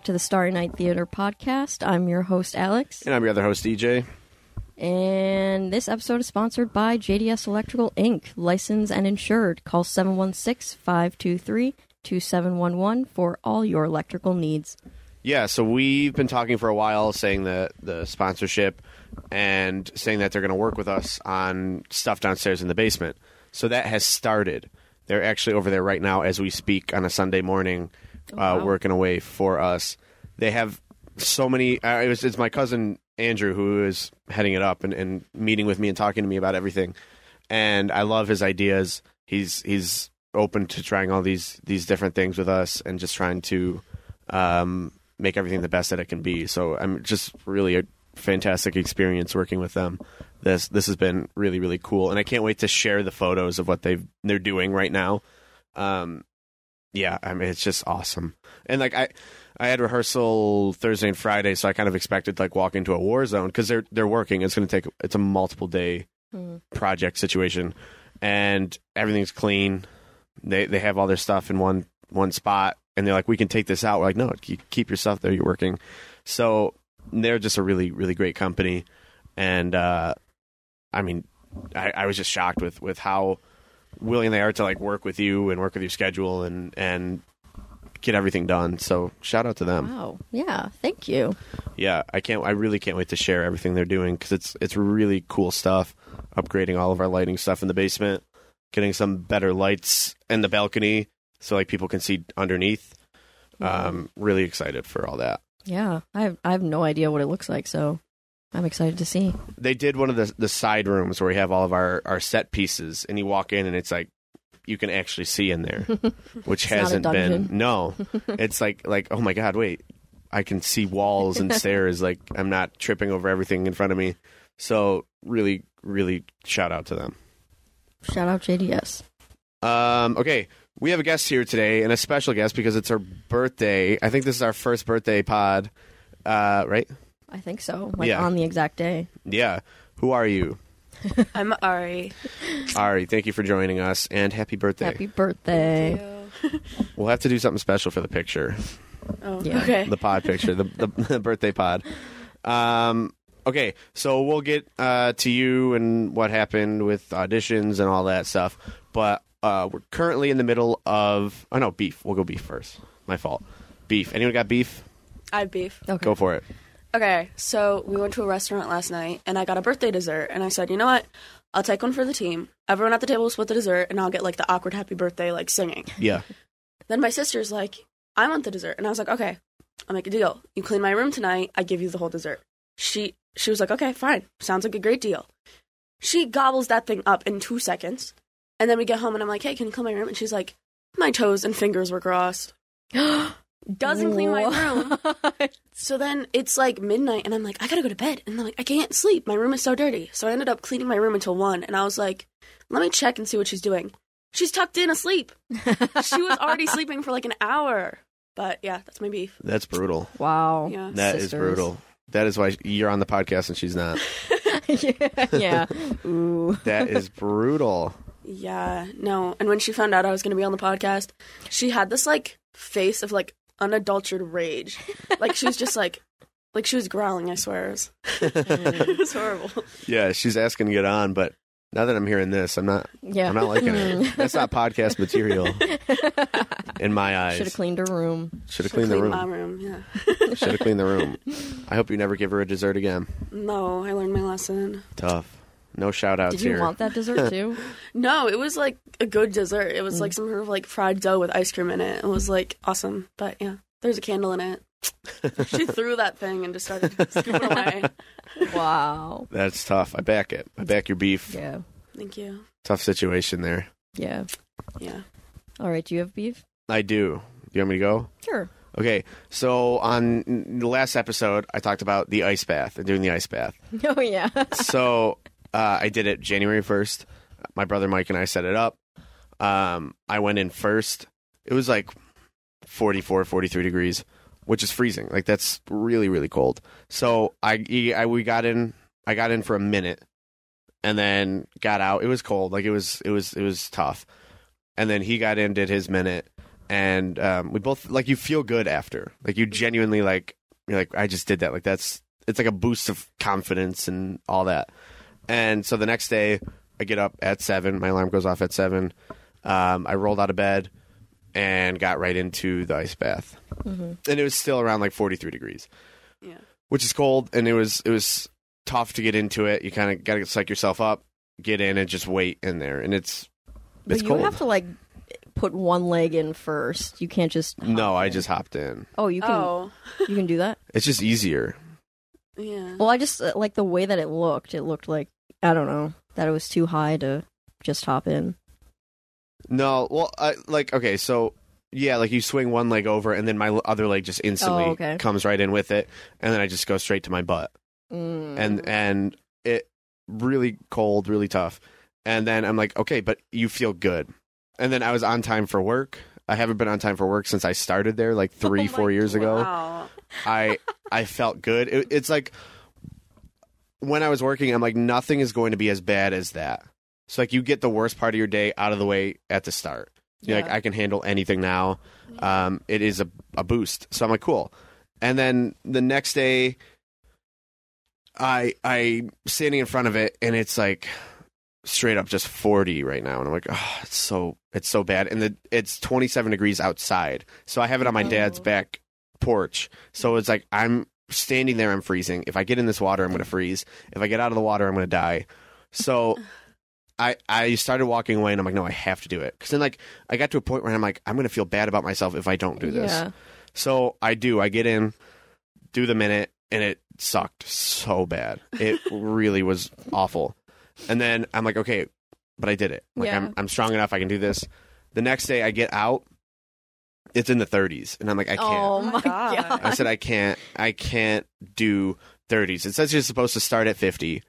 Back to the Starry Night Theater podcast. I'm your host, Alex. And I'm your other host, DJ. And this episode is sponsored by JDS Electrical Inc., licensed and insured. Call 716 523 2711 for all your electrical needs. Yeah, so we've been talking for a while, saying that the sponsorship and saying that they're going to work with us on stuff downstairs in the basement. So that has started. They're actually over there right now as we speak on a Sunday morning, uh, wow. working away for us. They have so many. Uh, it was it's my cousin Andrew who is heading it up and, and meeting with me and talking to me about everything. And I love his ideas. He's he's open to trying all these these different things with us and just trying to um, make everything the best that it can be. So I'm just really a fantastic experience working with them. This this has been really really cool, and I can't wait to share the photos of what they've they're doing right now. Um, yeah, I mean it's just awesome. And like I I had rehearsal Thursday and Friday, so I kind of expected like walk into a war zone because they're they're working. It's going to take it's a multiple day project situation, and everything's clean. They they have all their stuff in one one spot, and they're like, we can take this out. We're like, no, keep, keep your stuff there. You're working. So they're just a really really great company, and uh, I mean, I, I was just shocked with with how willing they are to like work with you and work with your schedule and and get everything done. So shout out to them. Wow. Yeah. Thank you. Yeah, I can't. I really can't wait to share everything they're doing because it's it's really cool stuff. Upgrading all of our lighting stuff in the basement, getting some better lights in the balcony so like people can see underneath. Um, really excited for all that. Yeah. I have, I have no idea what it looks like, so I'm excited to see. They did one of the the side rooms where we have all of our our set pieces, and you walk in and it's like you can actually see in there, which It's not a hasn't been. No, it's like like oh my god, wait, I can see walls and stairs. Like I'm not tripping over everything in front of me. So really, really shout out to them. Shout out JDS. Um, okay, we have a guest here today, and a special guest because it's her birthday. I think this is our first birthday pod, uh, right? I think so. Like Yeah. on the exact day. Yeah. Who are you? I'm Ari. Ari, thank you for joining us, and happy birthday. Happy birthday. We'll have to do something special for the picture, Oh, Yeah. okay. the pod picture, the, the, the birthday pod. Um, okay, so we'll get uh, to you and what happened with auditions and all that stuff. But uh, we're currently in the middle of. Oh no, beef. We'll go beef first. My fault. Beef. Anyone got beef? I have beef. Okay. Go for it. Okay, so we went to a restaurant last night and I got a birthday dessert and I said, you know what? I'll take one for the team. Everyone at the table will split the dessert and I'll get like the awkward happy birthday like singing. Yeah. Then my sister's like, I want the dessert. And I was like, okay, I'll make a deal. You clean my room tonight, I give you the whole dessert. She she was like, okay, fine. Sounds like a great deal. She gobbles that thing up in two seconds. And then we get home and I'm like, hey, can you clean my room? And she's like, my toes and fingers were crossed. Doesn't clean my room. So then it's like midnight, and I'm like, I gotta go to bed. And I'm like, I can't sleep. My room is so dirty. So I ended up cleaning my room until one, and I was like, let me check and see what she's doing. She's tucked in asleep. she was already sleeping for like an hour. But yeah, that's my beef. That's brutal. Wow. Yeah. That is Sisters. brutal. That is why you're on the podcast and she's not. yeah. yeah. Ooh. That is brutal. Yeah, no. And when she found out I was gonna be on the podcast, she had this like face of like unadulterated rage. Like she was just like, like she was growling. I swear, it was, mm. it was horrible. Yeah, she's asking to get on, but now that I'm hearing this, I'm not. Yeah. I'm not liking it. Mm. That's not podcast material. in my eyes, Should have cleaned her room. Should have Should've cleaned the room. my room. room. Yeah. Should have cleaned the room. I hope you never give her a dessert again. No, I learned my lesson. Tough. No shout outs Did you here. want that dessert too? No, it was like a good dessert. It was Mm. like some sort of like fried dough with ice cream in it. It was like awesome. But yeah, there's a candle in it. she threw that thing and just started scooping away. wow. That's tough. I back it. I back your beef. Yeah. Thank you. Tough situation there. Yeah. Yeah. All right. Do you have beef? I do. do. You want me to go? Sure. Okay. So on the last episode, I talked about the ice bath and doing the ice bath. Oh yeah. so uh, I did it January 1st. My brother Mike and I set it up. Um, I went in first. It was like 44, 43 degrees, which is freezing. Like that's really, really cold. So I, I we got in. I got in for a minute, and then got out. It was cold. Like it was, it was, it was tough. And then he got in, did his minute, and um, we both like you feel good after. Like you genuinely like you're like I just did that. Like that's it's like a boost of confidence and all that. And so the next day, I get up at seven. My alarm goes off at seven. Um, I rolled out of bed and got right into the ice bath, hmm and it was still around like forty three degrees, Yeah. which is cold. And it was it was tough to get into it. You kind of got to psych yourself up, get in, and just wait in there. And it's But it's you cold. have to like put one leg in first. You can't just. hop no, I just hopped in. Oh, you can. Oh. You can do that. It's just easier. Yeah. Well, I just uh, like the way that it looked. It looked like I don't know that it was too high to just hop in. No, well, I, like okay, so yeah, like you swing one leg over, and then my other leg just instantly Oh, okay. comes right in with it, and then I just go straight to my butt, Mm. and and it really cold, really tough, and then I'm like, okay, but you feel good, and then I was on time for work. I haven't been on time for work since I started there, like three, Oh four years ago. I I felt good. It, it's like when I was working, I'm like nothing is going to be as bad as that. So like you get the worst part of your day out of the way at the start. You're like I can handle anything now. Um, it is a a boost. So I'm like cool. And then the next day, I I standing in front of it and it's like straight up just 40 right now and I'm like oh it's so it's so bad and the it's 27 degrees outside so I have it on my dad's Oh. back porch so it's like I'm standing there I'm freezing if I get in this water I'm going to freeze if I get out of the water I'm going to die so I I started walking away and I'm like no I have to do it cuz then like I got to a point where I'm like I'm going to feel bad about myself if I don't do this Yeah. so I do. I get in, do the minute, and it sucked so bad. It really was awful. And then I'm like, okay, but I did it. Like Yeah. I'm I'm strong enough. I can do this. The next day I get out, it's in the 30s, and I'm like, I can't. Oh Oh my my God. god. I said I can't. I can't do 30s. It says you're supposed to start at 50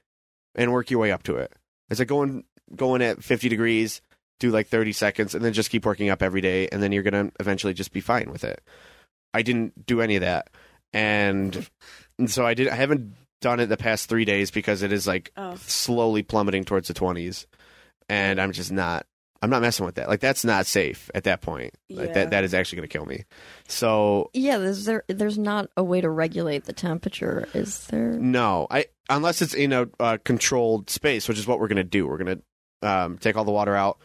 and work your way up to it. It's like going going at 50 degrees, do like 30 seconds, and then just keep working up every day, and then you're gonna eventually just be fine with it. I didn't do any of that, and, and so I did. I haven't done it the past three days because it is like Oh. slowly plummeting towards the 20s, and I'm just not. I'm not messing with that. Like that's not safe at that point. Like Yeah. that that is actually going to kill me. So Yeah, there's there there's not a way to regulate the temperature, is there? No, I unless it's in a, uh controlled space, which is what we're gonna do. We're gonna um, take all the water out,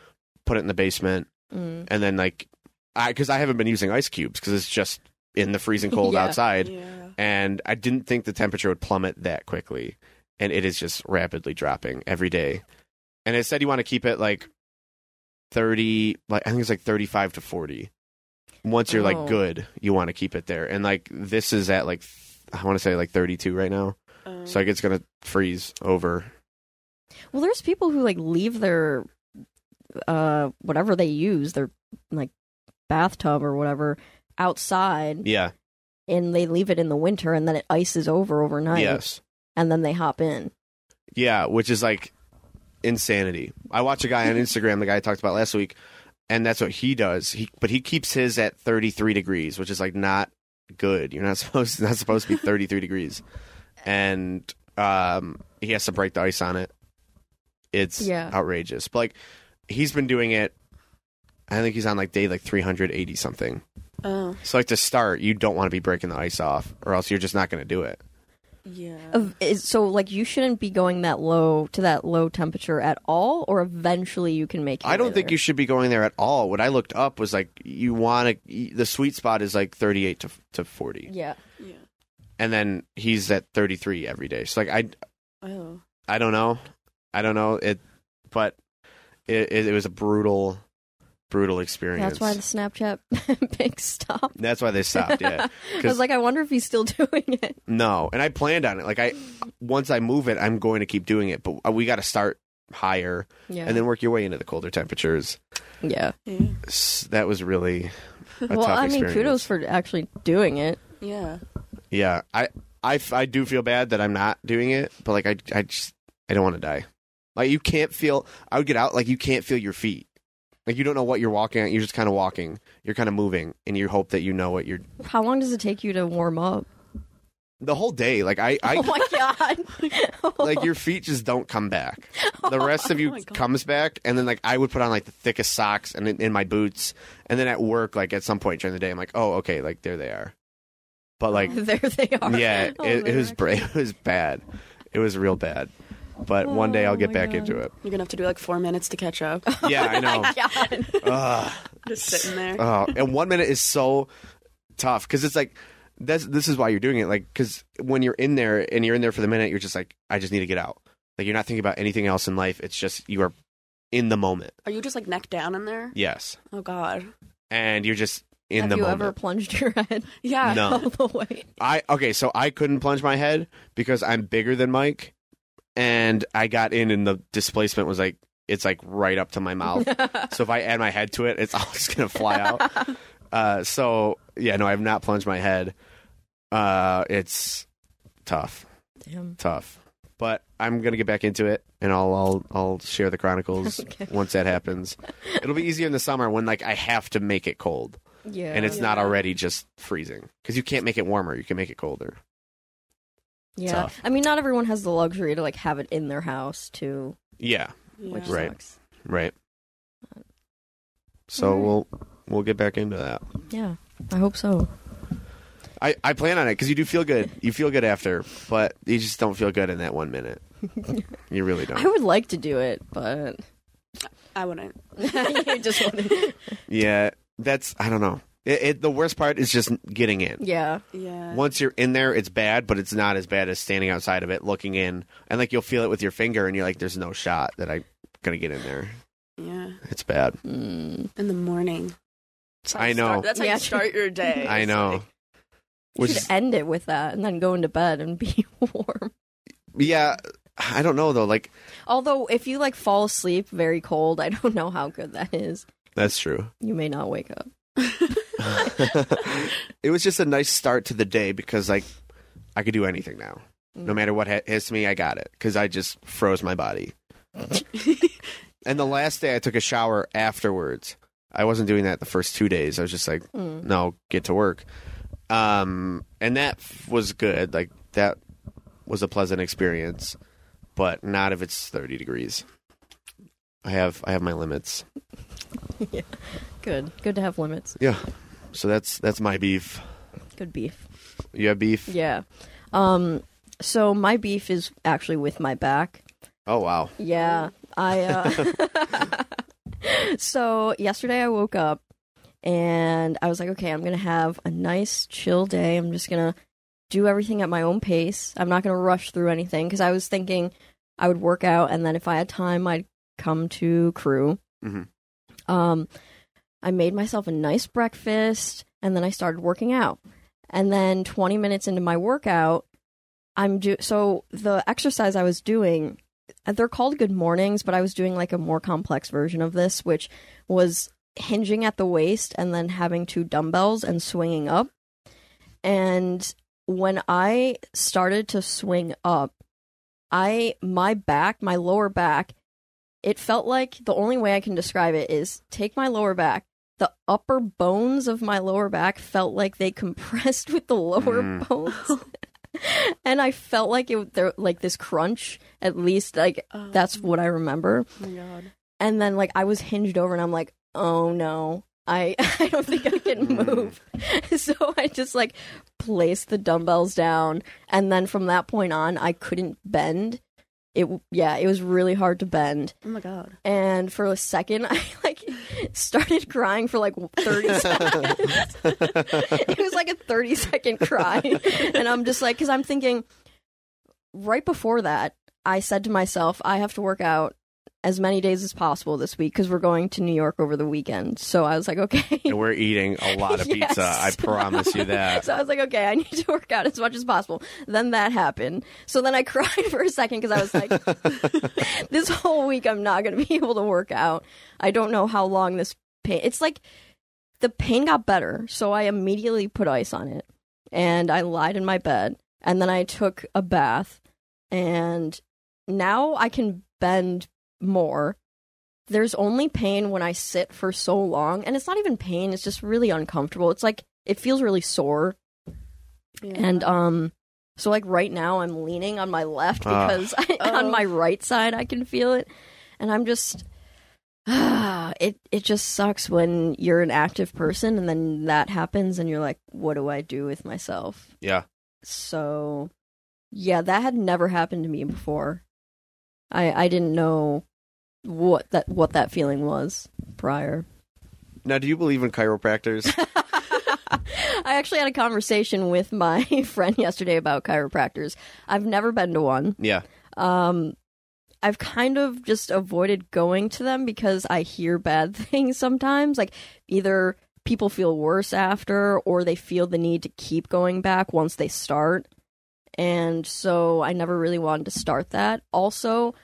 put it in the basement, Mm. and then like, I because I haven't been using ice cubes because it's just in the freezing cold Yeah. outside, Yeah. and I didn't think the temperature would plummet that quickly, and it is just rapidly dropping every day. And it said you want to keep it like thirty, like I think it's like thirty-five to forty. Once you're Oh. like good, you want to keep it there, and like this is at like I want to say like thirty-two right now. Um, So like it's gonna freeze over. Well, there's people who like leave their uh whatever they use, their like bathtub or whatever outside Yeah. and they leave it in the winter and then it ices over overnight Yes. and then they hop in. Yeah, which is like insanity. I watch a guy on Instagram, the guy I talked about last week, and that's what he does. He but he keeps his at 33 degrees, which is like not good. You're not supposed not supposed to be 33 degrees. And um he has to break the ice on it. It's Yeah. outrageous. But like he's been doing it I think he's on like day like 380 something. Oh. So like to start, you don't want to be breaking the ice off or else you're just not going to do it. Yeah. Of- so like you shouldn't be going that low to that low temperature at all, or eventually you can make. Your I don't way think there? you should be going there at all. What I looked up was like you want to. The sweet spot is like 38 to to 40, Yeah. yeah. and then he's at 33 every day. So like I Oh. I don't know, I don't know it, but it it, it was a brutal, brutal experience. That's why the Snapchat pics stopped. That's why they stopped. Yeah, I was like, I wonder if he's still doing it. no, and I planned on it. Like I, once I move it, I'm going to keep doing it. But uh, we got to start higher Yeah. and then work your way into the colder temperatures. yeah. Yeah. S- That was really a Well, tough I mean, experience. kudos for actually doing it. Yeah. Yeah, I, I, I do feel bad that I'm not doing it, but like I, I just I don't want to die. Like you can't feel. I would get out. Like you can't feel your feet. Like you don't know what you're walking at. You're just kind of walking. You're kind of moving, and you hope that you know what you're. How long does it take you to warm up? The whole day, like I, I oh my god! like your feet just don't come back. The rest of oh you Oh comes back, and then like I would put on like the thickest socks and in, in my boots, and then at work, like at some point during the day, I'm like, oh okay, like there they are. But like there they are. yeah, Oh, it, it was bra- it was bad. It was real bad. But one day Oh I'll get oh back God. into it. You're gonna have to do like four minutes to catch up. Yeah, I know. God. Ugh. Just sitting there. Oh, and one minute is so tough because it's like that's this is why you're doing it. Like because when you're in there and you're in there for the minute, you're just like, I just need to get out. Like you're not thinking about anything else in life. It's just you are in the moment. Are you just like neck down in there? Yes, Oh God. and you're just in Have the you moment. ever plunged your head Yeah. No. all the way? I okay, so I couldn't plunge my head because I'm bigger than Mike, and I got in, and the displacement was like it's like right up to my mouth. so if I add my head to it, it's all just gonna fly out. Uh, so yeah, no, I've not plunged my head. Uh, it's tough, Damn. tough, but I'm gonna get back into it, and I'll I'll I'll share the chronicles Okay. once that happens. It'll be easier in the summer when like I have to make it cold, Yeah. and it's not already just freezing because you can't make it warmer. You can make it colder. Yeah. tough. I mean, not everyone has the luxury to like have it in their house too, Yeah, Yeah. which Right. sucks. right. So Alright. we'll we'll get back into that. Yeah, I hope so. I, I plan on it because you do feel good. You feel good after, but you just don't feel good in that one minute. You really don't. I would like to do it, but I wouldn't. you just wouldn't. Yeah, that's I don't know. It, it, the worst part is just getting in. Yeah. Yeah. Once you're in there, it's bad, but it's not as bad as standing outside of it, looking in, and like you'll feel it with your finger, and you're like, "There's no shot that I'm gonna get in there." Yeah. It's bad. Mm. In the morning. That's how I you know. Start, that's how Yeah. you start your day. I know. like- You should is, end it with that and then go into bed and be warm. yeah, I don't know though. Like Although, if you like fall asleep very cold, I don't know how good that is. that's true. You may not wake up. it was just a nice start to the day because like I could do anything now. No matter what hit- hits me, I got it because I just froze my body. and the last day, I took a shower afterwards. I wasn't doing that the first two days. I was just like, Mm. no, get to work. Um, and that f- was good. Like that was a pleasant experience, but not if it's thirty degrees. I have I have my limits. yeah. Good. Good to have limits. Yeah. So that's that's my beef. Good beef. You have beef? Yeah. Um. So my beef is actually with my back. Oh wow. Yeah. I. Uh... so yesterday I woke up and I was like, okay, I'm gonna have a nice chill day. I'm just gonna do everything at my own pace. I'm not gonna rush through anything because I was thinking I would work out and then if I had time, I'd come to crew. Mhm. Um, I made myself a nice breakfast and then I started working out. And then 20 minutes into my workout, I'm do so the exercise I was doing uh, they're called good mornings, but I was doing like a more complex version of this, which was hinging at the waist and then having two dumbbells and swinging up. And when I started to swing up, I my back, my lower back, it felt like the only way I can describe it is take my lower back. The upper bones of my lower back felt like they compressed with the lower Mm. bones. and I felt like it there like this crunch at least like Oh, that's what I remember. Oh my god. And then like I was hinged over and I'm like, "Oh no. I I don't think I can Mm. move." so I just like placed the dumbbells down, and then from that point on, I couldn't bend. It yeah, it was really hard to bend. Oh my god. And for a second, I like started crying for like 30 seconds. it was like a 30 second cry. And I'm just like, because I'm thinking, right before that, I said to myself, I have to work out as many days as possible this week because we're going to New York over the weekend. So I was like, okay. And we're eating a lot of Yes. pizza. I promise you that. So I was like, okay, I need to work out as much as possible. Then that happened. So then I cried for a second because I was like, this whole week I'm not going to be able to work out. I don't know how long this pain. It's like the pain got better. So I immediately put ice on it and I lied in my bed and then I took a bath and now I can bend more. There's only pain when I sit for so long and it's not even pain, it's just really uncomfortable. It's like it feels really sore Yeah. and um so like right now I'm leaning on my left Ah. because I, on Oh. my right side I can feel it and I'm just ah it it just sucks when you're an active person and then that happens and you're like what do I do with myself Yeah. so yeah that had never happened to me before I I didn't know what that what that feeling was prior Now, do you believe in chiropractors? I actually had a conversation with my friend yesterday about chiropractors. I've never been to one. yeah. Um, I've kind of just avoided going to them because I hear bad things sometimes. Like either people feel worse after or they feel the need to keep going back once they start. And so I never really wanted to start that. Also,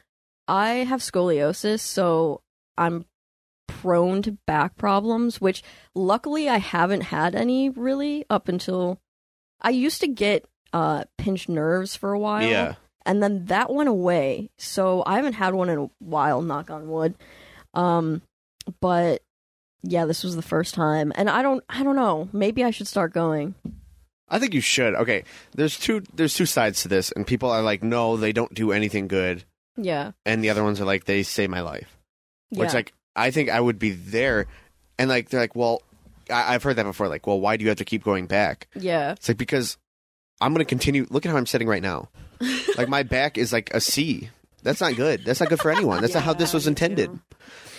I have scoliosis, so I'm prone to back problems, which luckily I haven't had any really up until I used to get uh pinched nerves for a while Yeah. and then that went away. So I haven't had one in a while, knock on wood. Um, but yeah, this was the first time, and I don't, I don't know. Maybe I should start going. I think you should. Okay. There's two there's two sides to this and people are like, "No, they don't do anything good." Yeah, And the other ones are like, "They save my life." yeah, Which like I think I would be there and like they're like, "Well, I- I've heard that before. Like, well, why do you have to keep going back? yeah, It's like because I'm going to continue. Look at how I'm sitting right now. like my back is like a C. That's not good. That's not good for anyone. That's not how this Yeah, was me intended. too.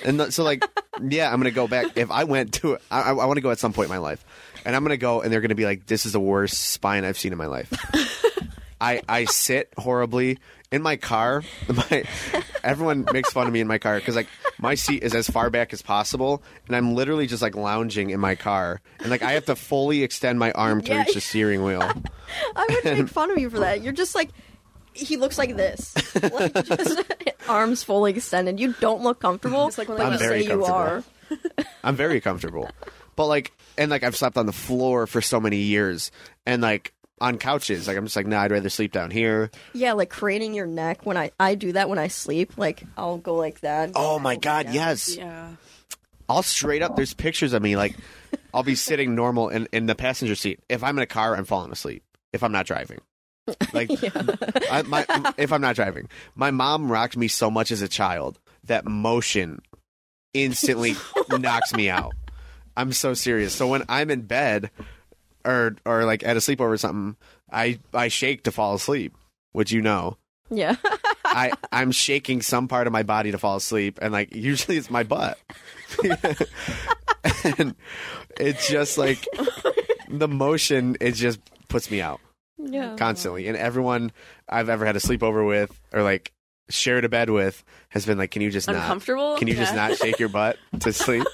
And th- so, like, yeah, I'm gonna go back. If I went to, I, I, I want to go at some point in my life, and I'm gonna go, and they're gonna be like, "This is the worst spine I've seen in my life." I I sit horribly in my car. My everyone makes fun of me in my car because like my seat is as far back as possible, and I'm literally just like lounging in my car, and like I have to fully extend my arm to Yeah. reach the steering wheel. I would make fun of you for that. You're just like he looks like this, like just arms fully extended. You don't look comfortable. It's like when but I'm you very say you are. comfortable. I'm very comfortable. But like and like I've slept on the floor for so many years and like on couches. Like I'm just like, nah, I'd rather sleep down here. Yeah, like craning your neck when I I do that when I sleep. Like I'll go like that. Oh my god, yes. Yeah. I'll straight up there's pictures of me like I'll be sitting normal in, in the passenger seat. If I'm in a car, I'm falling asleep. If I'm not driving. Like I, my, if I'm not driving. My mom rocked me so much as a child that motion instantly knocks me out. I'm so serious. So when I'm in bed or or like at a sleepover or something, I I shake to fall asleep, which you know. Yeah. I I'm shaking some part of my body to fall asleep, and like usually it's my butt, and it's just like the motion. It just puts me out yeah. constantly, and everyone I've ever had a sleepover with or like shared a bed with has been like, "Can you just not? Uncomfortable? Can you just not shake your butt to sleep?"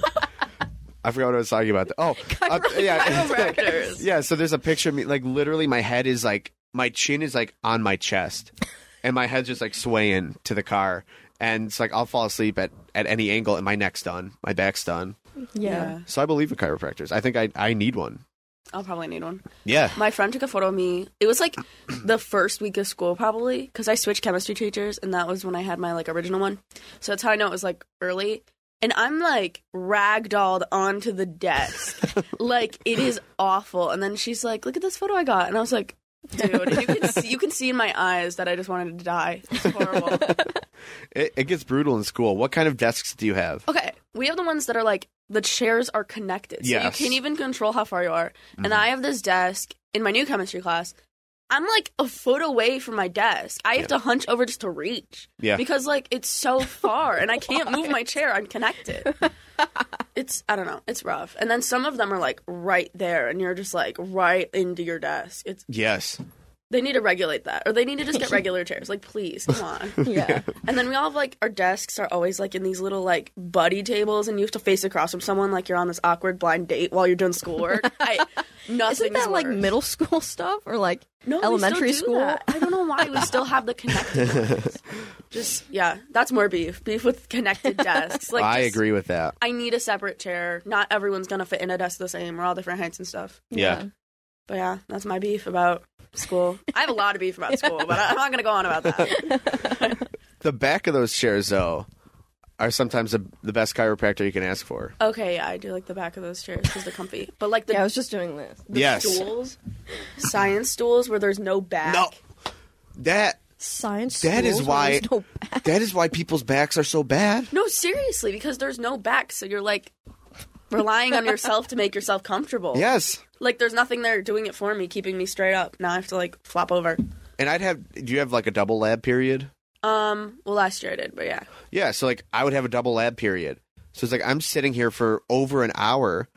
I forgot what I was talking about. Oh, uh, yeah, yeah. So there's a picture of me, like literally, my head is like my chin is like on my chest, and my head's just like swaying to the car, and it's like I'll fall asleep at at any angle, and my neck's done, my back's done. yeah. So I believe in chiropractors. I think I I need one. I'll probably need one. Yeah. My friend took a photo of me. It was like the first week of school, probably, because I switched chemistry teachers, and that was when I had my like original one. So that's how I know it was like early. And I'm like ragdolled onto the desk, like it is awful. And then she's like, "Look at this photo I got," and I was like, "Dude, you can see, you can see in my eyes that I just wanted to die. It's horrible." It, it gets brutal in school. What kind of desks do you have? Okay, we have the ones that are like the chairs are connected, so Yes. you can't even control how far you are. And Mhm. I have this desk in my new chemistry class. I'm like a foot away from my desk. I have to hunch over just to reach Yeah. because like it's so far, and I can't move my chair. I'm connected. it's I don't know. It's rough. And then some of them are like right there, and you're just like right into your desk. It's Yes. They need to regulate that, or they need to just get regular chairs. Like, please, come on. Yeah. And then we all have like our desks are always like in these little like buddy tables, and you have to face across from someone like you're on this awkward blind date while you're doing schoolwork. I nothing. Isn't that like middle school stuff or like no, elementary school? that. I don't know why we still have the connected ones. Just yeah, that's more beef. Beef with connected desks. Like I just- agree with that. I need a separate chair. Not everyone's gonna fit in a desk the same. We're all different heights and stuff. Yeah. But yeah, that's my beef about school. I have a lot of beef about school, but I'm not gonna go on about that. The back of those chairs, though, are sometimes the, the best chiropractor you can ask for. Okay, yeah, I do like the back of those chairs because they're comfy. But like the, Yeah, I was just doing this. the Yes. stools, science stools where there's no back. No. That Science. That is schools where why- there's no back. that is why people's backs are so bad. No, seriously, because there's no back, so you're like relying on yourself to make yourself comfortable. Yes. Like there's nothing there doing it for me, keeping me straight up. Now I have to like flop over. And I'd have. Do you have like a double lab period? Um, well, last year I did, but yeah. Yeah. So like I would have a double lab period. So it's like I'm sitting here for over an hour.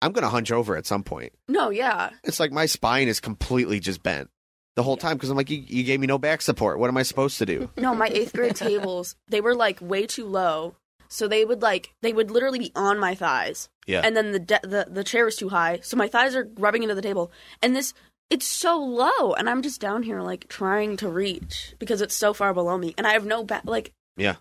I'm gonna hunch over at some point. No, yeah. It's like my spine is completely just bent the whole time because I'm like, you, you gave me no back support. What am I supposed to do? No, my eighth grade tables, they were like way too low. So they would like they would literally be on my thighs. Yeah. And then the de- the the chair was too high, so my thighs are rubbing into the table. And this it's so low and I'm just down here like trying to reach because it's so far below me and I have no back like yeah.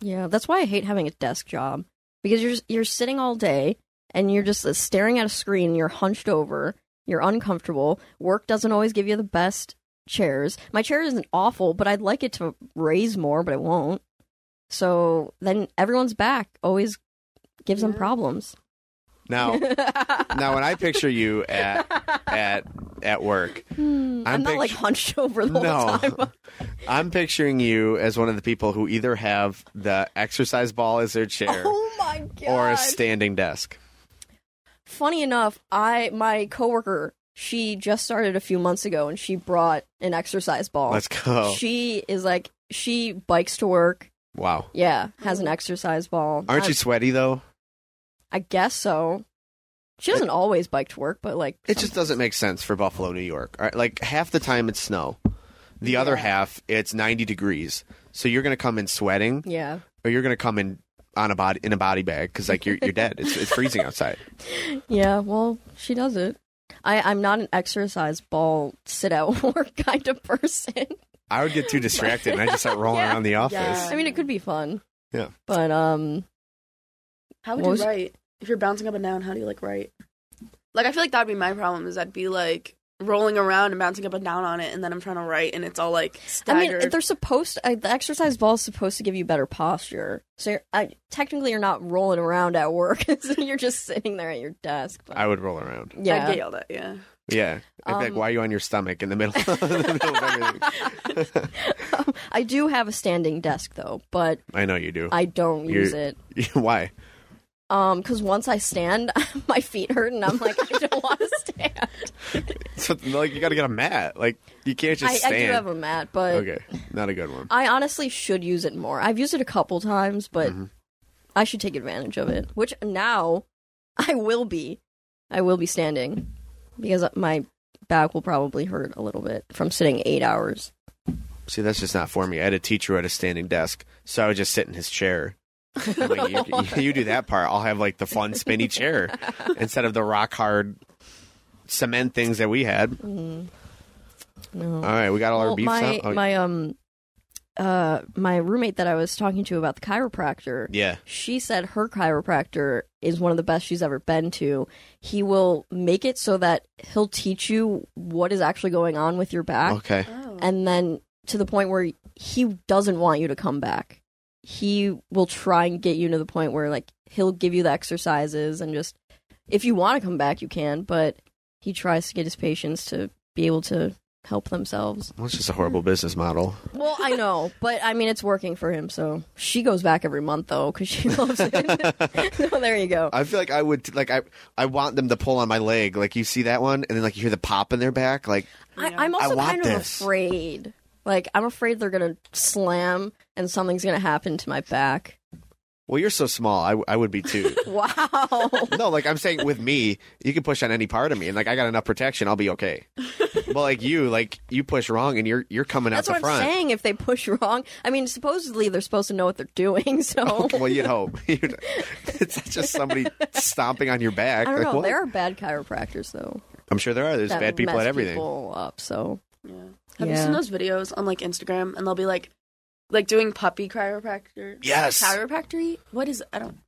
Yeah, that's why I hate having a desk job because you're you're sitting all day and you're just uh, staring at a screen. You're hunched over. You're uncomfortable. Work doesn't always give you the best chairs. My chair isn't awful, but I'd like it to raise more, but it won't. So then everyone's back always gives them problems. Now, now when I picture you at at at work, Hmm, I'm, I'm not like pict- hunched over the whole time. I'm picturing you as one of the people who either have the exercise ball as their chair oh my god! or a standing desk. funny enough, I my coworker, she just started a few months ago and she brought an exercise ball. Let's go. She is like she bikes to work. Wow. Yeah, has an exercise ball. Aren't you sweaty though? I guess so. She doesn't always bike to work, but like It just doesn't make sense for Buffalo, New York. All right, like half the time it's snow. The other Yeah. half it's 90 degrees. So you're going to come in sweating yeah. or you're going to come in on a body in a body bag cuz like you're you're dead. It's it's freezing outside. Yeah, well, she does it. I, I'm not an exercise ball sit at work kind of person. I would get too distracted and I just start rolling Yeah. around the office. Yeah. I mean, it could be fun. Yeah. But um, how would you write? If you're bouncing up and down, how do you like write? Like I feel like that'd be my problem is I'd be like rolling around and bouncing up and down on it and then I'm trying to write and it's all like I mean, they're supposed. To, the exercise ball is supposed to give you better posture. So you're, I, technically, you're not rolling around at work. so you're just sitting there at your desk. But, I would roll around. Yeah, I'd yeah. get yelled at, yeah. Yeah. I'd be like, Um, why are you on your stomach in the middle, in the middle of everything? I do have a standing desk though, but I know you do. I don't You're- use it. why? Um, because once I stand, my feet hurt, and I'm like, I don't want to stand. So, like you got to get a mat. Like you can't just I, stand. I do have a mat, but okay, not a good one. I honestly should use it more. I've used it a couple times, but Mhm. I should take advantage of it. Which now I will be. I will be standing because my back will probably hurt a little bit from sitting eight hours. See, that's just not for me. I had a teacher who had a standing desk, so I would just sit in his chair. Like, you, you do that part. I'll have like the fun spinny chair instead of the rock hard cement things that we had. Mm. No. All right, we got all our beefs my out. Oh, my um uh my roommate that I was talking to about the chiropractor. yeah, She said her chiropractor is one of the best she's ever been to. He will make it so that he'll teach you what is actually going on with your back okay. Oh. and then to the point where he doesn't want you to come back. He will try and get you to the point where like he'll give you the exercises and just if you want to come back you can, but he tries to get his patients to be able to help themselves. Well, it's just a horrible business model. Well, I know, but I mean, it's working for him. So she goes back every month though because she loves it. so there you go. I feel like I would like I I want them to pull on my leg. Like you see that one, and then like you hear the pop in their back. Like I, I'm also want kind of this. afraid. Like I'm afraid they're gonna slam and something's gonna happen to my back. Well, you're so small. I I would be too. Wow. no, like I'm saying with me, you can push on any part of me, and like I got enough protection, I'll be okay. but like you, like you push wrong, and you're you're coming That's out what the I'm front. saying. If they push wrong, I mean, supposedly they're supposed to know what they're doing. So well, you'd hope. You'd- it's just somebody stomping on your back. I don't like, know. what? There are bad chiropractors though. I'm sure there are. There's that bad people mess at everything. People up. So Yeah. Have you Yeah. seen those videos on like Instagram and they'll be like like doing puppy chiropractor? Yes. Chiropractor? What is I don't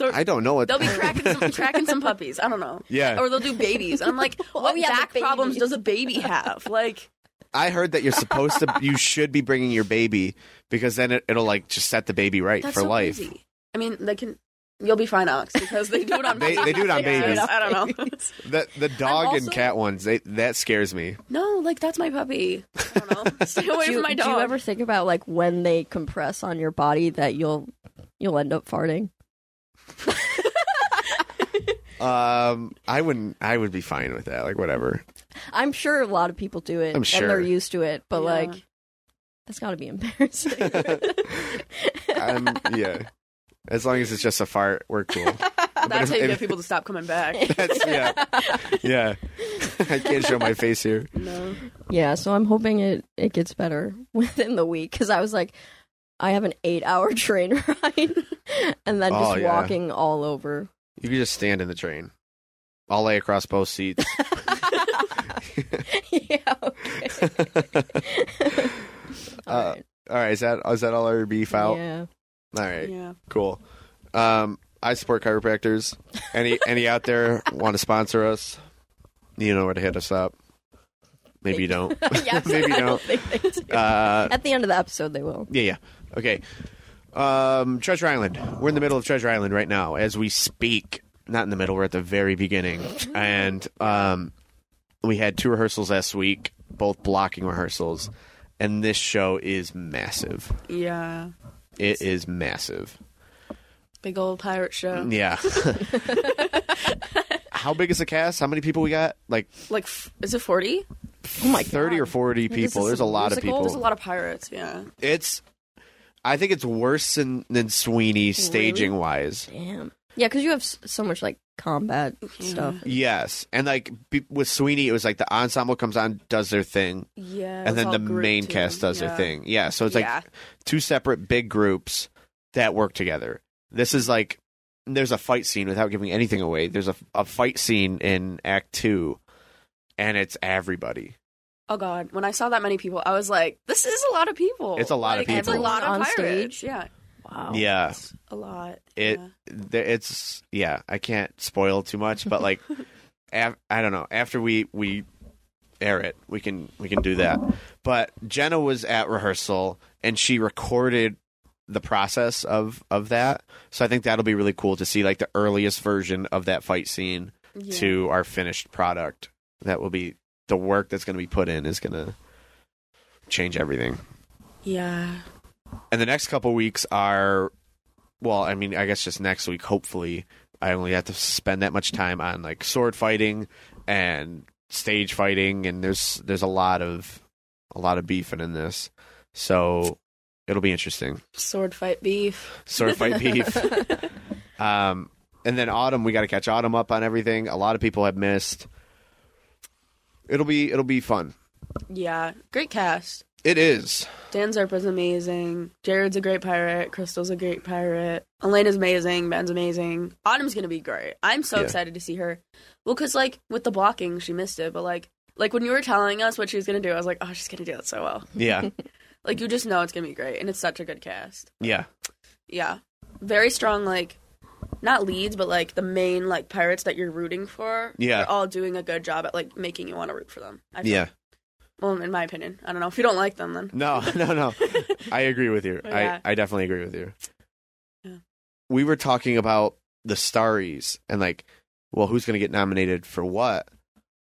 I don't know what They'll be cracking some tracking some puppies. I don't know. Yeah. Or they'll do babies. And I'm like, Oh, what yeah, back problems does a baby have? Like I heard that you're supposed to. You should be bringing your baby because then it, it'll like just set the baby right that's for so life. easy. I mean, they can you'll be fine, Alex, because they do it on They- babies. they do it on Yeah, babies. I don't know. The the dog and also- cat ones, they that scares me. No, like that's my puppy. I don't know. Stay away do, from my dog. do you ever think about like when they compress on your body that you'll you'll end up farting? Um, I wouldn't. I would be fine with that. Like whatever. I'm sure a lot of people do it I'm and sure. they're used to it, but Yeah. like that's got to be embarrassing. Um, yeah. As long as it's just a fart, we're cool. That's how you if- get people to stop coming back. That's yeah, yeah. I can't show my face here. No. yeah, so I'm hoping it it gets better within the week because I was like, I have an eight hour train ride and then Oh, just yeah. walking all over. You can just stand in the train. I'll lay across both seats. yeah. Okay. Uh, All right. All right, is that is that all our beef out? Yeah. All right, Yeah. cool. Um, I support chiropractors. Any any out there want to sponsor us? You know where to hit us up. Maybe you don't. yeah, Maybe you I don't. don't think they do. Uh, At the end of the episode, they will. Yeah, yeah. Okay. Um, Treasure Island. We're in the middle of Treasure Island right now as we speak. Not in the middle. We're at the very beginning, and um, we had two rehearsals last week, both blocking rehearsals, and this show is massive. Yeah. It is massive. Big old pirate show. Yeah. How big is the cast? How many people we got? Like Like, f- is it 40? Oh my thirty God. or forty people. There's a lot of people. There's a lot of pirates, yeah. It's. I think it's worse than than Sweeney staging wise. Damn. Yeah, because you have s- so much like combat mm-hmm. stuff. Yes, and like be, with Sweeney, it was like the ensemble comes on, does their thing, Yeah. and then the main too. cast does Yeah. their thing. Yeah, so it's Yeah. like two separate big groups that work together. This is like there's a fight scene without giving anything away. There's a, a fight scene in Act Two, and it's everybody. Oh god, when I saw that many people, I was like, "This is a lot of people." It's a lot of people. It's a people. lot of On pirates. stage? Yeah, Wow. Yeah, it's a lot. it yeah. it's yeah. I can't spoil too much, but like, af, I don't know. After we we air it, we can we can do that. But Jenna was at rehearsal and she recorded the process of of that. So I think that'll be really cool to see like the earliest version of that fight scene Yeah. to our finished product. That will be the work that's going to be put in is going to change everything. Yeah. And the next couple weeks are, well, I mean, I guess just next week. Hopefully, I only have to spend that much time on like sword fighting and stage fighting, and there's there's a lot of a lot of beefing in this, so it'll be interesting. Sword fight beef. Sword fight beef. Um, and then autumn, we got to catch autumn up on everything. A lot of people have missed. It'll be it'll be fun. Yeah, great cast. It is. Dan Zerpa's amazing. Jared's a great pirate. Crystal's a great pirate. Elena's amazing. Ben's amazing. Autumn's gonna be great. I'm so Yeah. excited to see her. Well, cause like with the blocking, she missed it, but like like when you were telling us what she was gonna do, I was like, oh, she's gonna do it so well. Yeah. Like you just know it's gonna be great, and it's such a good cast. yeah. Yeah, very strong. Like not leads, but like the main like pirates that you're rooting for. Yeah. are all doing a good job at like making you want to root for them. I feel. Yeah. Well, in my opinion, I don't know if you don't like them, then No, no, no. I agree with you. Yeah. I, I definitely agree with you. Yeah. We were talking about the Starries and like, well, who's going to get nominated for what?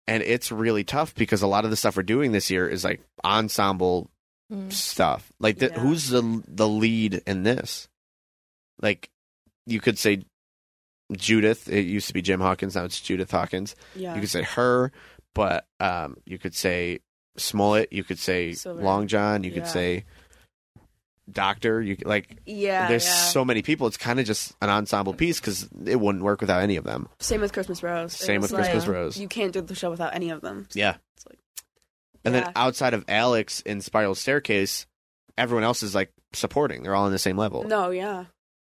and it's really tough because a lot of the stuff we're doing this year is like ensemble Mm. stuff. Like, the, Yeah. who's the the lead in this? Like, you could say Judith. It used to be Jim Hawkins. Now it's Judith Hawkins. Yeah. You could say her, but um, you could say Smollett. You could say Silver. Long John. You Yeah. could say Doctor. You could- like. yeah. There's yeah. so many people. It's kind of just an ensemble piece because it wouldn't work without any of them. Same with Christmas Rose. Same It's with Christmas like, Rose. You can't do the show without any of them. Yeah. It's like, And yeah. then outside of Alex in Spiral Staircase, everyone else is like supporting. They're all on the same level. no, yeah. A lot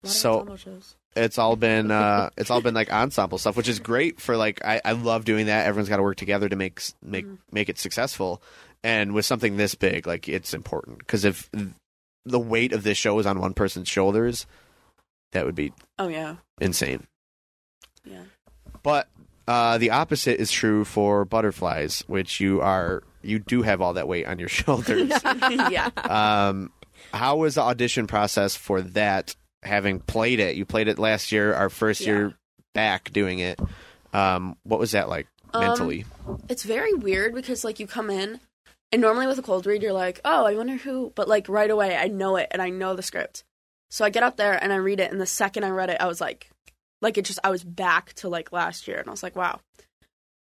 of So- ensemble shows. It's all been uh it's all been like ensemble stuff, which is great for like I, I love doing that. Everyone's got to work together to make make Mhm. make it successful. And with something this big, like it's important because if the weight of this show is on one person's shoulders, that would be Oh yeah, insane. yeah. But uh, the opposite is true for butterflies, which you are you do have all that weight on your shoulders. yeah. um, how was the audition process for that? Having played it, you played it last year, our first Yeah. year back doing it. Um, what was that like Um, mentally? It's very weird because like you come in and normally with a cold read you're like, "Oh, I wonder who," but like right away I know it and I know the script. So I get up there and I read it and the second I read it I was like like it just I was back to like last year and I was like, "Wow."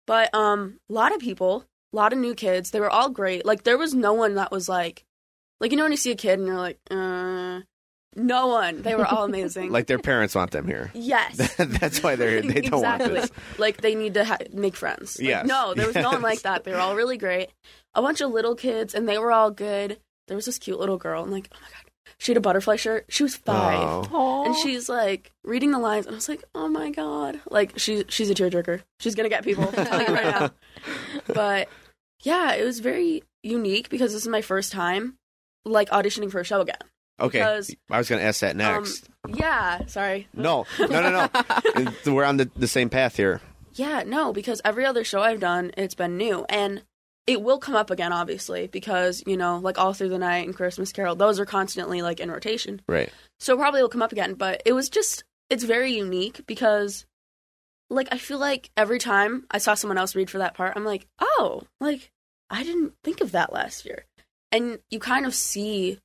But um a lot of people, a lot of new kids, they were all great. Like there was no one that was like like you know when you see a kid and you're like, "Uh, no one. They were all amazing. like their parents want them here. yes. That's why they're they don't exactly. want this. Like they need to ha- make friends. Like, Yes. No, there was no one like that. They were all really great. A bunch of little kids, and they were all good. There was this cute little girl, and like, oh my god, she had a butterfly shirt. She was five, Aw. and she's like reading the lines, and I was like, oh my god, like she's she's a tearjerker. She's gonna get people. You right now. But yeah, it was very unique because this is my first time like auditioning for a show again. Okay, because, I was going to ask that next. Um, yeah, sorry. no, no, no, no. We're on the, the same path here. Yeah, no, because every other show I've done, it's been new. And it will come up again, obviously, because, you know, like All Through the Night and Christmas Carol, those are constantly like in rotation. Right. So probably will come up again. But it was just, it's very unique because, like, I feel like every time I saw someone else read for that part, I'm like, oh, like, I didn't think of that last year. And you kind of see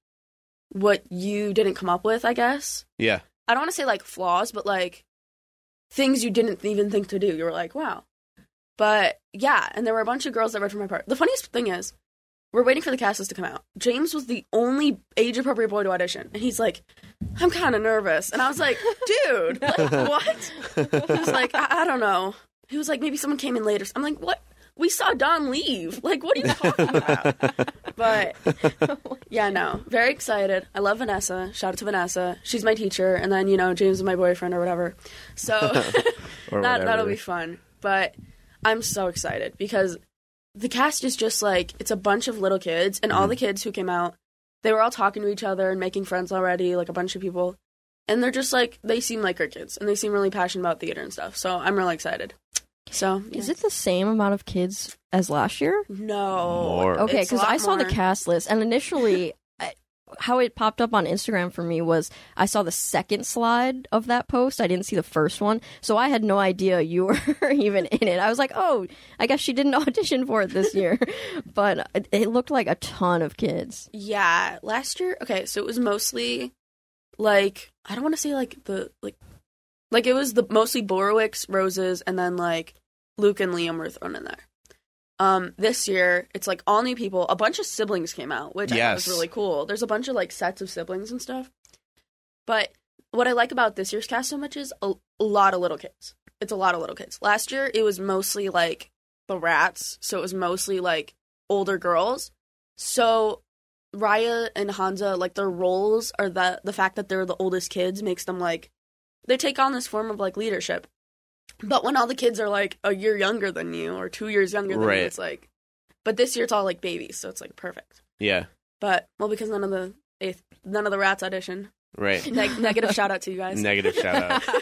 what you didn't come up with, I guess. Yeah. I don't want to say like flaws, but like things you didn't even think to do. You were like, wow. But yeah, and there were a bunch of girls that read for my part. The funniest thing is, we're waiting for the cast list to come out. James was the only age appropriate boy to audition, and he's like, I'm kind of nervous. And I was like, dude, like, what? He was like, I-, I don't know. He was like, maybe someone came in later. I'm like, what? We saw Don leave. Like, what are you talking about? but yeah, no, very excited. I love Vanessa. Shout out to Vanessa. She's my teacher, and then you know James is my boyfriend or whatever. So Or that whatever. that'll be fun. But I'm so excited because the cast is just like it's a bunch of little kids, and Mm-hmm. all the kids who came out, they were all talking to each other and making friends already, like a bunch of people. And they're just like they seem like our kids, and they seem really passionate about theater and stuff. So I'm really excited. So Is it the same amount of kids as last year? no More. Okay, because I saw the cast list, and initially, I, how it popped up on Instagram for me was I saw the second slide of that post. I didn't see the first one, so I had no idea you were even in it. I was like, oh, I guess she didn't audition for it this year, but it, it looked like a ton of kids. Yeah, last year. Okay, so it was mostly like I don't want to say like the like like it was the mostly Borowicks, Roses, and then like Luke and Liam were thrown in there. Um, this year it's like all new people. A bunch of siblings came out, which I thought was really cool. There's a bunch of like sets of siblings and stuff. But what I like about this year's cast so much is a, a lot of little kids. It's a lot of little kids. Last year it was mostly like the rats, so it was mostly like older girls. So Raya and Honza, like their roles are that the fact that they're the oldest kids makes them like they take on this form of like leadership. But when all the kids are like a year younger than you or two years younger than Right. you, it's like. But this year it's all like babies, so it's like perfect. Yeah. But well, because none of the eighth, none of the rats audition. Right. Neg- negative shout out to you guys. Negative shout out.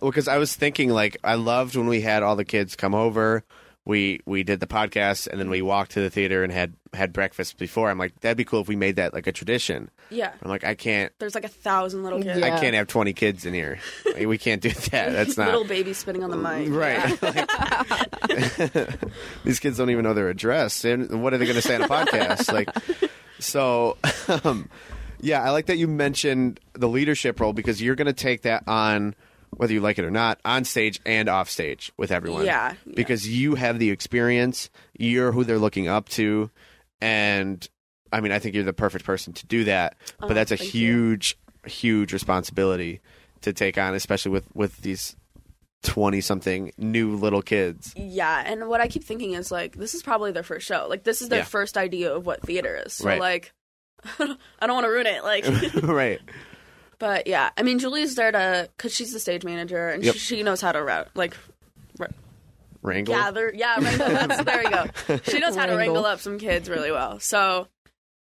Well, because I was thinking, like, I loved when we had all the kids come over. We we did the podcast and then we walked to the theater and had had breakfast before. I'm like, that'd be cool if we made that like a tradition. Yeah. I'm like, I can't. There's like a thousand little kids. Yeah. I can't have 20 kids in here. Like, we can't do that. That's not little baby spinning on the mic. right. Like, these kids don't even know their address. And what are they going to say on a podcast? Like, so, um, yeah, I like that you mentioned the leadership role because you're going to take that on, whether you like it or not, on stage and off stage with everyone. Yeah, yeah. Because you have the experience, you're who they're looking up to, and I mean, I think you're the perfect person to do that. But Oh, that's a thank you. huge, huge responsibility to take on, especially with with these twenty something new little kids. Yeah, and what I keep thinking is like this is probably their first show. Like this is their Yeah. first idea of what theater is. So Right. like I don't want to ruin it. Like right. But yeah, I mean Julie's there to cuz she's the stage manager and Yep. she, she knows how to route like Wrangle. gather. Yeah, wrangle. That's, there we go. She knows how to Wrangle. wrangle up some kids really well. So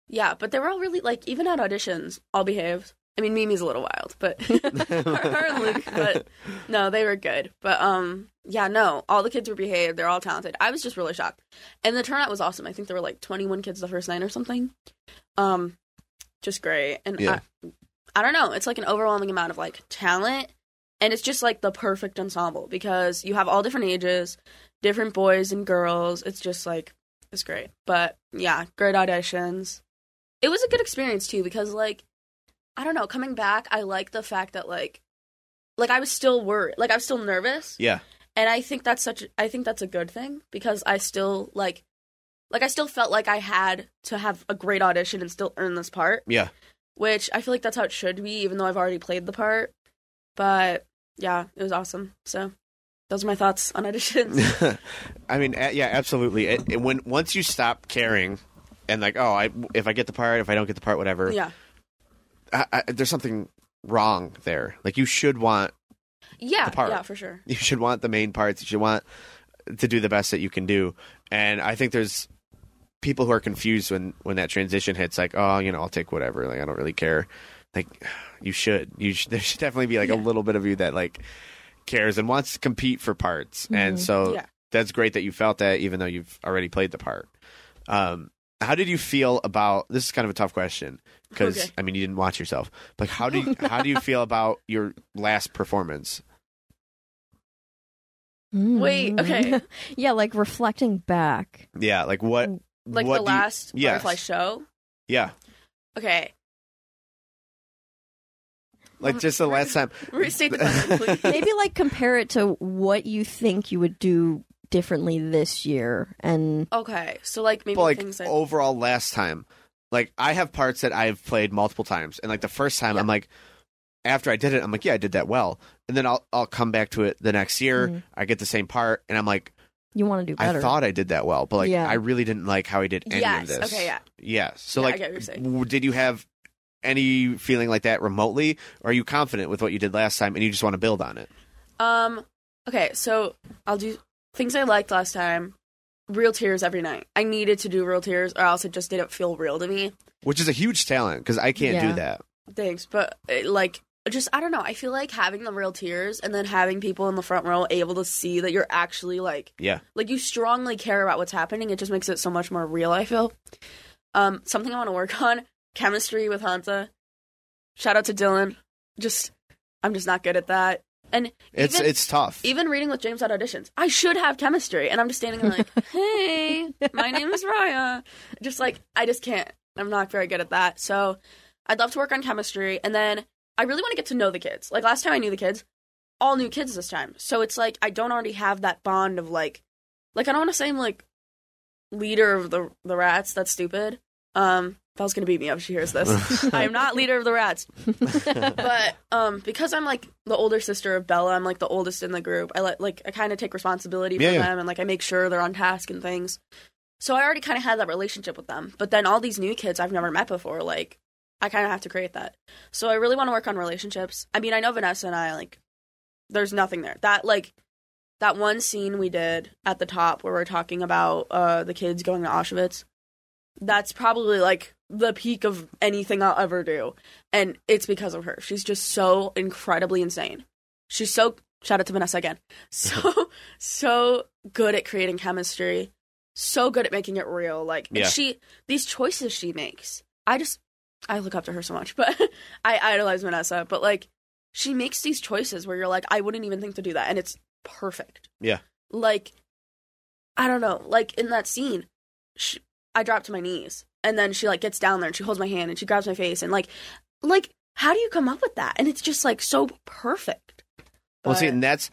yeah, but they were all really like even at auditions, all behaved. I mean, Mimi's a little wild, but her, her and Luke, but no, they were good. But um, yeah, no, all the kids were behaved. They're all talented. I was just really shocked, and the turnout was awesome. I think there were like 21 kids the first night or something. Um, just great, and Yeah. I, I don't know. It's like an overwhelming amount of like talent, and it's just like the perfect ensemble because you have all different ages, different boys and girls. It's just like it's great. But yeah, great auditions. It was a good experience too because like I don't know, coming back, I like the fact that like like I was still worried, like I was still nervous, Yeah. and I think that's such I think that's a good thing because I still like like I still felt like I had to have a great audition and still earn this part, Yeah. Which I feel like that's how it should be even though I've already played the part. But yeah, it was awesome. So those are my thoughts on auditions. I mean, yeah, absolutely. It, it- when once you stop caring, and like, oh, I if I get the part, if I don't get the part, whatever. yeah. I, I, there's something wrong there. Like you should want Yeah, The part. yeah, for sure. you should want the main parts. You should want to do the best that you can do. And I think there's people who are confused when when that transition hits. Like, oh, you know, I'll take whatever. Like, I don't really care. Like, you should. You should, there should definitely be like a little bit of you that like cares and wants to compete for parts. And so Yeah. that's great that you felt that, even though you've already played the part. Um, how did you feel about this? Is kind of a tough question because Okay. I mean you didn't watch yourself. Like, how do you, how do you feel about your last performance? Wait, Mm. okay. yeah, like reflecting back. Yeah, like what? Like what the do you- last yes. Butterfly show. Yeah, Okay. like just the last time. Restate the question, please. Maybe like compare it to what you think you would do differently this year and Okay, so like maybe But like things that overall, last time, like I have parts that I've played multiple times, and like the first time, Yeah. I'm like, after I did it, I'm like, yeah, I did that well, and then I'll I'll come back to it the next year. Mhm. I get the same part, and I'm like, you want to do better. I thought I did that well, but like Yeah. I really didn't like how I did any Yes, of this. okay, yeah. yeah. So Yeah, I like, get what you're saying. did you have any feeling like that remotely, or are you confident with what you did last time, and you just want to build on it? Um. Okay, so I'll do things I liked last time. Real tears every night. I needed to do real tears, or else it just didn't feel real to me. Which is a huge talent because I can't Yeah. do that. Thanks, but it, like, just I don't know. I feel like having the real tears and then having people in the front row able to see that you're actually like, Yeah. like you strongly care about what's happening. It just makes it so much more real. I feel. Um, something I want to work on: chemistry with Honza. Shout out to Dylan. Just, I'm just not good at that. And It's even- it's tough. even reading with James at auditions, I should have chemistry, and I'm just standing there like, "Hey, my name is Raya." Just like I just can't. I'm not very good at that. So I'd love to work on chemistry, and then I really want to get to know the kids. Like last time, I knew the kids, all new kids this time. So it's like I don't already have that bond of like, like I don't want to say I'm like leader of the the rats. That's stupid. Um, Belle's gonna beat me up if she hears this. I am not leader of the rats but um because i'm like the older sister of bella i'm like the oldest in the group i let like i kind of take responsibility for Yeah, yeah. them and like i make sure they're on task and things so i already kind of had that relationship with them but then all these new kids i've never met before like i kind of have to create that so i really want to work on relationships i mean i know vanessa and i like there's nothing there that like that one scene we did at the top where we're talking about uh the kids going to auschwitz that's probably like the peak of anything I'll ever do. And it's because of her. She's just so incredibly insane. She's so shout out to Vanessa again. So so good at creating chemistry, so good at making it real. Like and Yeah. she these choices she makes. I just I look up to her so much, but I idolize Vanessa. But like she makes these choices where you're like, I wouldn't even think to do that, and it's perfect. Yeah. Like I don't know, like in that scene, she, I drop to my knees, and then she like gets down there and she holds my hand and she grabs my face and like, like how do you come up with that? And it's just like so perfect. Well, see, and that's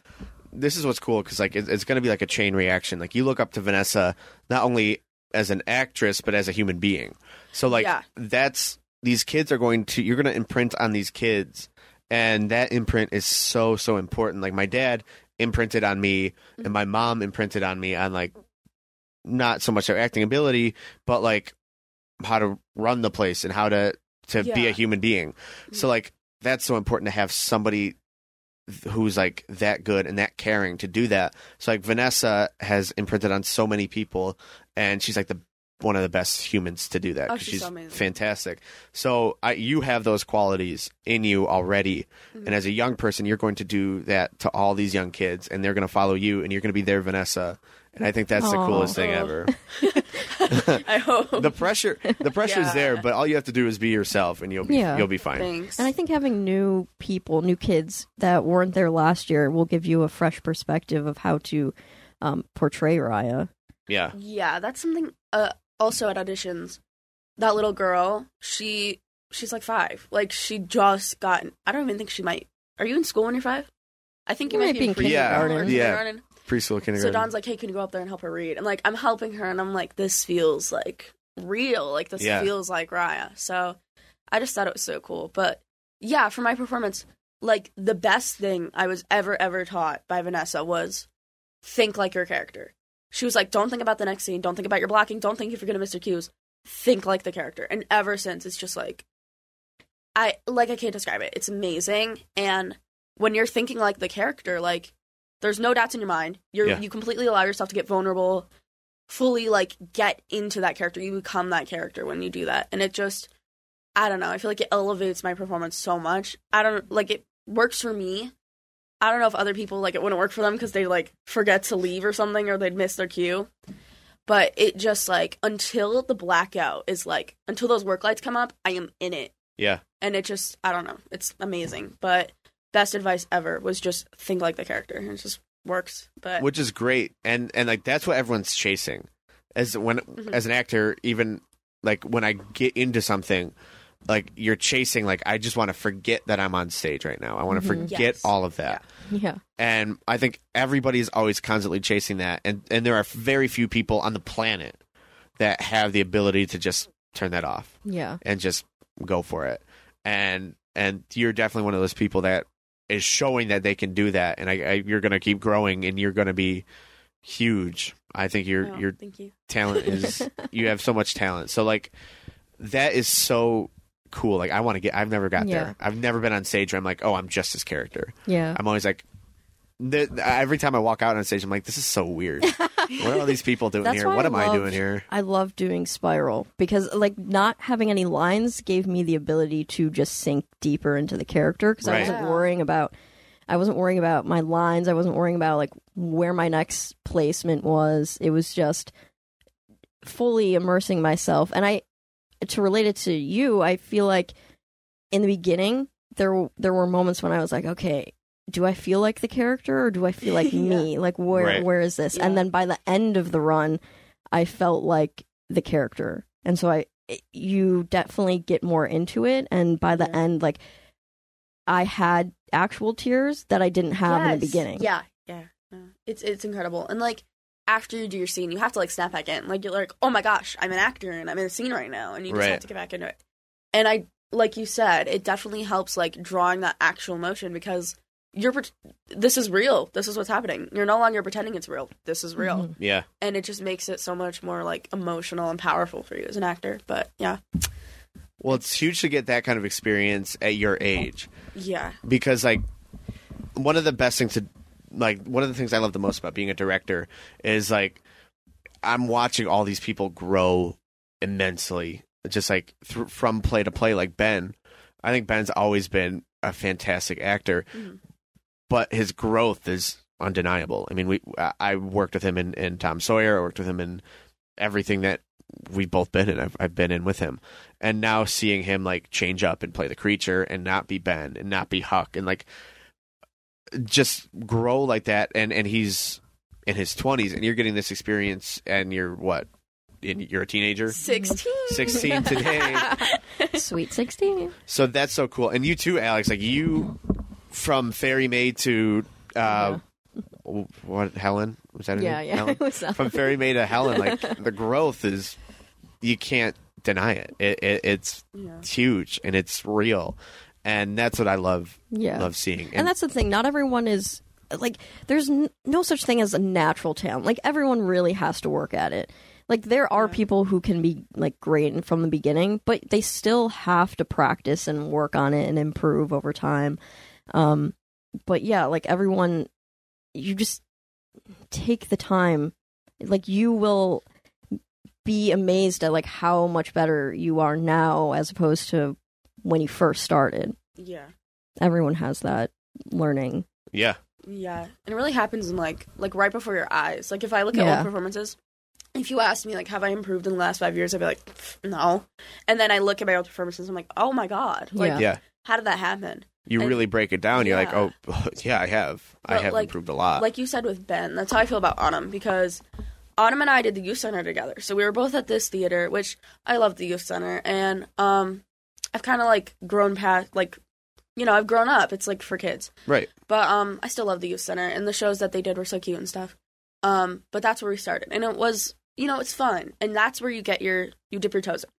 this is what's cool because like it, it's going to be like a chain reaction. Like you look up to Vanessa not only as an actress but as a human being. So like Yeah. that's these kids are going to you're going to imprint on these kids, and that imprint is so so important. Like my dad imprinted on me, and my mom imprinted on me on like not so much their acting ability, but like how to run the place and how to to be a human being. So like that's so important to have somebody who's like that good and that caring to do that. So like Vanessa has imprinted on so many people, and she's like the one of the best humans to do that. Oh, 'cause she's she's so fantastic. So I, you have those qualities in you already, Mm-hmm. and as a young person, you're going to do that to all these young kids, and they're going to follow you, and you're going to be their Vanessa. And I think that's the coolest thing Oh. ever. I hope. The pressure, the pressure's Yeah. there, but all you have to do is be yourself, and you'll be Yeah. you'll be fine. Thanks. And I think having new people, new kids that weren't there last year will give you a fresh perspective of how to um, portray Raya. Yeah, yeah, that's something. Uh, also at auditions, that little girl, she she's like five. Like she just got. I don't even think she might. Are you in school when you're five? I think you, You might, might be in preschool Yeah, or kindergarten. yeah. kindergarten. So kindergarten. Don's like, "Hey, can you go up there and help her read?" And like, I'm helping her, and I'm like, "This feels like real. Like this Yeah. feels like Raya." So I just thought it was so cool. But yeah, for my performance, like the best thing I was ever ever taught by Vanessa was think like your character. She was like, "Don't think about the next scene. Don't think about your blocking. Don't think if you're gonna miss your cues. Think like the character." And ever since, it's just like, I like I can't describe it. It's amazing. And when you're thinking like the character, like there's no doubts in your mind. You're Yeah. you completely allow yourself to get vulnerable, fully like get into that character. You become that character when you do that. And it just I don't know. I feel like it elevates my performance so much. I don't like it works for me. I don't know if other people like it wouldn't work for them because they like forget to leave or something or they'd miss their cue. But it just like until the blackout is like until those work lights come up, I am in it yeah, and it just I don't know, it's amazing. But best advice ever was just think like the character. It just works. But which is great and and like that's what everyone's chasing as when Mhm. as an actor even like when i get into something like you're chasing like i just want to forget that i'm on stage right now i want to Mhm. forget Yes. all of that Yeah. and i think everybody's always constantly chasing that and and there are very few people on the planet that have the ability to just turn that off Yeah. and just go for it. And and you're definitely one of those people that is showing that they can do that, and I, I you're going to keep growing, and you're going to be huge. I think your Oh, your thank you. talent is you have so much talent. So like that is so cool. Like I want to get. I've never got Yeah. there. I've never been on stage where I'm like, oh, I'm just this character. Yeah. I'm always like. The, every time I walk out on stage, I'm like, "This is so weird. what are all these people doing That's here? What I am I doing here?" I love doing Spiral because, like, not having any lines gave me the ability to just sink deeper into the character because I wasn't Yeah. worrying about. I wasn't worrying about my lines. I wasn't worrying about like where my next placement was. It was just fully immersing myself. And I, to relate it to you, I feel like in the beginning there there were moments when I was like, okay, do I feel like the character or do I feel like me? Like where Right. where is this? And then by the end of the run, I felt like the character. And so I you definitely get more into it and by the Yeah. end like I had actual tears that I didn't have in the beginning. Yeah, yeah, yeah. It's it's incredible. And like after you do your scene, you have to like snap back in. Like you're like, oh my gosh, I'm an actor and I'm in a scene right now, and you just Right. have to get back into it. And I, like you said, it definitely helps like drawing that actual emotion because you're pre- this is real. This is what's happening. You're no longer pretending it's real. This is real, Mhm. Yeah, and it just makes it so much more like emotional and powerful for you as an actor. But yeah, well, it's huge to get that kind of experience at your age. yeah, because like one of the best things to like one of the things I love the most about being a director is like I'm watching all these people grow immensely just like th- from play to play like Ben I think Ben's always been a fantastic actor Mhm. but his growth is undeniable. I mean, we I- I worked with him in, in Tom Sawyer. I worked with him in everything that we've both been in. I've, I've been in with him, and now seeing him like change up and play the creature and not be Ben and not be Huck and like just grow like that. And and he's in his twenties, and you're getting this experience, and you're what? In, you're a teenager, 16. 16 today. Sweet 16. So that's so cool. And you too, Alex. Like you, from Fairy Maid to uh, what? Helen was that? Her Yeah, name? yeah. Helen? From Fairy Maid to Helen, like the growth is you can't deny it. it, it it's Yeah. huge and it's real, and that's what I love. Yeah. love seeing. And that's the thing. Not everyone is like. There's n- no such thing as a natural talent. Like everyone really has to work at it. Like there are people who can be like great from the beginning, but they still have to practice and work on it and improve over time. Um, but yeah, like everyone, you just take the time. Like you will be amazed at like how much better you are now as opposed to when you first started Yeah. everyone has that learning. yeah, Yeah, and it really happens in like like right before your eyes. Like if I look at Yeah. old performances, if you ask me like have I improved in the last five years, I'd be like no. And then I look at my old performances, I'm like oh my god, like Yeah. yeah. how did that happen? You And- really break it down. You're like, oh, yeah, I have. I have like- improved a lot. Like you said with Ben, that's how I feel about Autumn because Autumn and I did the youth center together. So we were both at this theater, which I love the youth center, and um, I've kind of like grown past like. You know, I've grown up. It's like for kids. right. But um, I still love the youth center, and the shows that they did were so cute and stuff. Um, but that's where we started, and it was, you know, it's fun, and that's where you get your, you dip your toes in,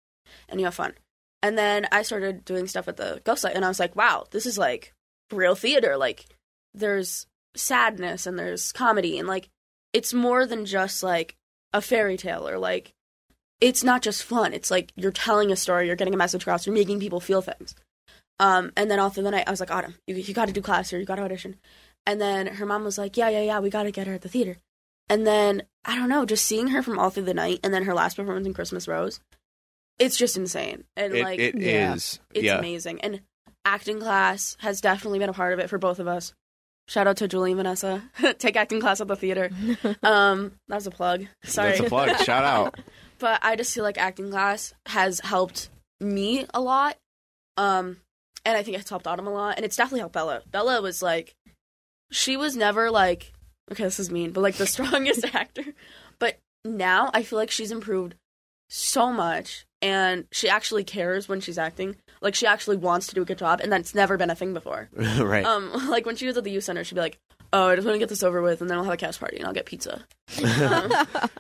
and you have fun. And then I started doing stuff at the Ghost Light, and I was like, wow, this is like real theater. Like, there's sadness and there's comedy, and like, it's more than just like a fairy tale or like, it's not just fun. It's like you're telling a story, you're getting a message across, you're making people feel things. Um, and then all through the night, I was like, Autumn, you, you got to do class here, you got to audition. And then her mom was like, Yeah, yeah, yeah, we got to get her at the theater. And then I don't know, just seeing her from all through the night, and then her last performance in Christmas Rose, it's just insane. And It, like, it yeah. is. it's yeah. amazing. And acting class has definitely been a part of it for both of us. Shout out to Julie and Vanessa. Take acting class at the theater. Um, that was a plug. Sorry. That's a plug. Shout out. but I just feel like acting class has helped me a lot. Um, and I think it's helped Autumn a lot, and it's definitely helped Bella. Bella was like, she was never like, okay, this is mean, but like the strongest actor. But now I feel like she's improved so much, and she actually cares when she's acting. Like she actually wants to do a good job, and that's never been a thing before. right. Um, like when she was at the youth center, she'd be like, "Oh, I just want to get this over with, and then we'll have a cast party, and I'll get pizza." Um,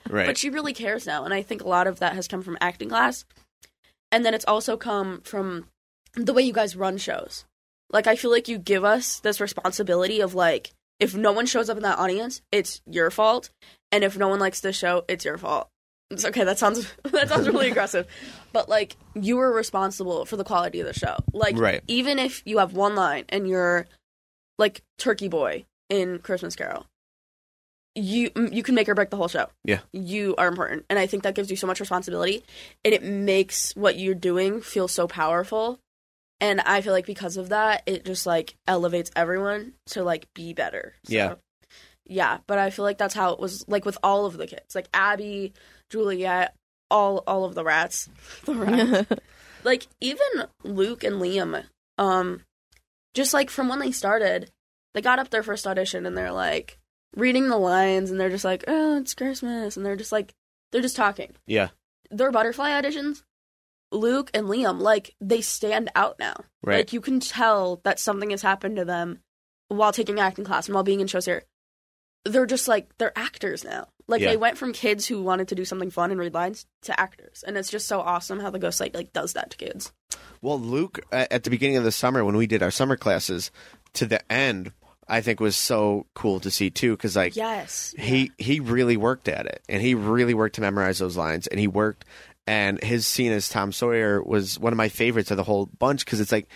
right. but she really cares now, and I think a lot of that has come from acting class, and then it's also come from the way you guys run shows. Like I feel like you give us this responsibility of like, if no one shows up in that audience, it's your fault, and if no one likes the show, it's your fault. It's okay. That sounds that sounds really aggressive, but like you are responsible for the quality of the show. Like Right. even if you have one line and you're like Turkey Boy in Christmas Carol, you you can make or break the whole show. Yeah. you are important, and I think that gives you so much responsibility, and it makes what you're doing feel so powerful. And I feel like because of that, it just like elevates everyone to like be better. So, Yeah. yeah. But I feel like that's how it was like with all of the kids, like Abby, Juliet, all all of the rats, the rats like even Luke and Liam, um, just like from when they started, they got up their first audition and they're like reading the lines and they're just like, oh, it's Christmas, and they're just like, they're just talking. yeah. Their butterfly auditions, Luke and Liam, like they stand out now. Right. Like you can tell that something has happened to them while taking acting class and while being in shows here. They're just like they're actors now. Like Yeah. they went from kids who wanted to do something fun and read lines to actors, and it's just so awesome how the Ghost Light like does that to kids. Well, Luke, at the beginning of the summer when we did our summer classes, to the end, I think was so cool to see too, because like Yes, he he really worked at it, and he really worked to memorize those lines, and he worked. And his scene as Tom Sawyer was one of my favorites of the whole bunch because it's like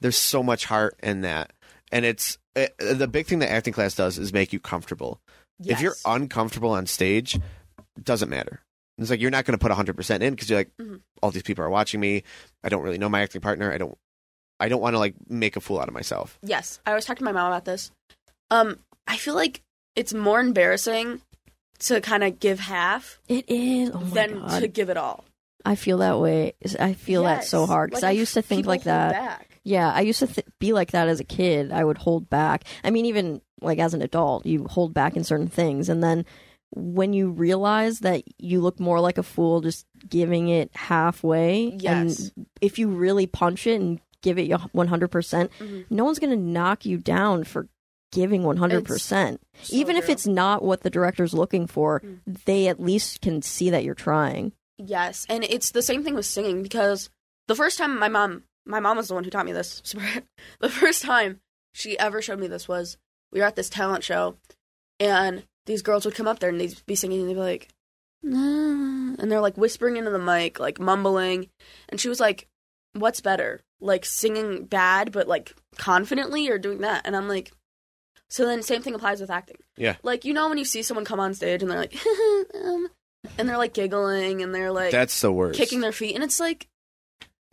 there's so much heart in that, and it's it, the big thing that acting class does is make you comfortable. If you're uncomfortable on stage, it doesn't matter. It's like you're not going to put 100% in because you're like, Mhm. all these people are watching me. I don't really know my acting partner. I don't, I don't want to like make a fool out of myself. Yes, I was talking to my mom about this. Um, I feel like it's more embarrassing to kind of give half It is. Oh than god. to give it all. I feel that way. I feel that so hard because Like, I used to think like that. back. Yeah, I used to th- be like that as a kid. I would hold back. I mean, even like as an adult, you hold back in certain things, and then when you realize that you look more like a fool just giving it halfway, Yes. and if you really punch it and give it your hundred percent, Mhm. no one's gonna knock you down for giving one hundred percent. So Even if it's not what the director's looking for, Mm. they at least can see that you're trying. Yes, and it's the same thing with singing because the first time my mom, my mom was the one who taught me this. the first time she ever showed me this was we were at this talent show, and these girls would come up there and they'd be singing and they'd be like, "Nah," and they're like whispering into the mic, like mumbling, and she was like, "What's better, like singing bad but like confidently, or doing that?" And I'm like. So then, same thing applies with acting. Yeah. Like you know when you see someone come on stage and they're like, um, and they're like giggling and they're like That's the worst. kicking their feet and it's like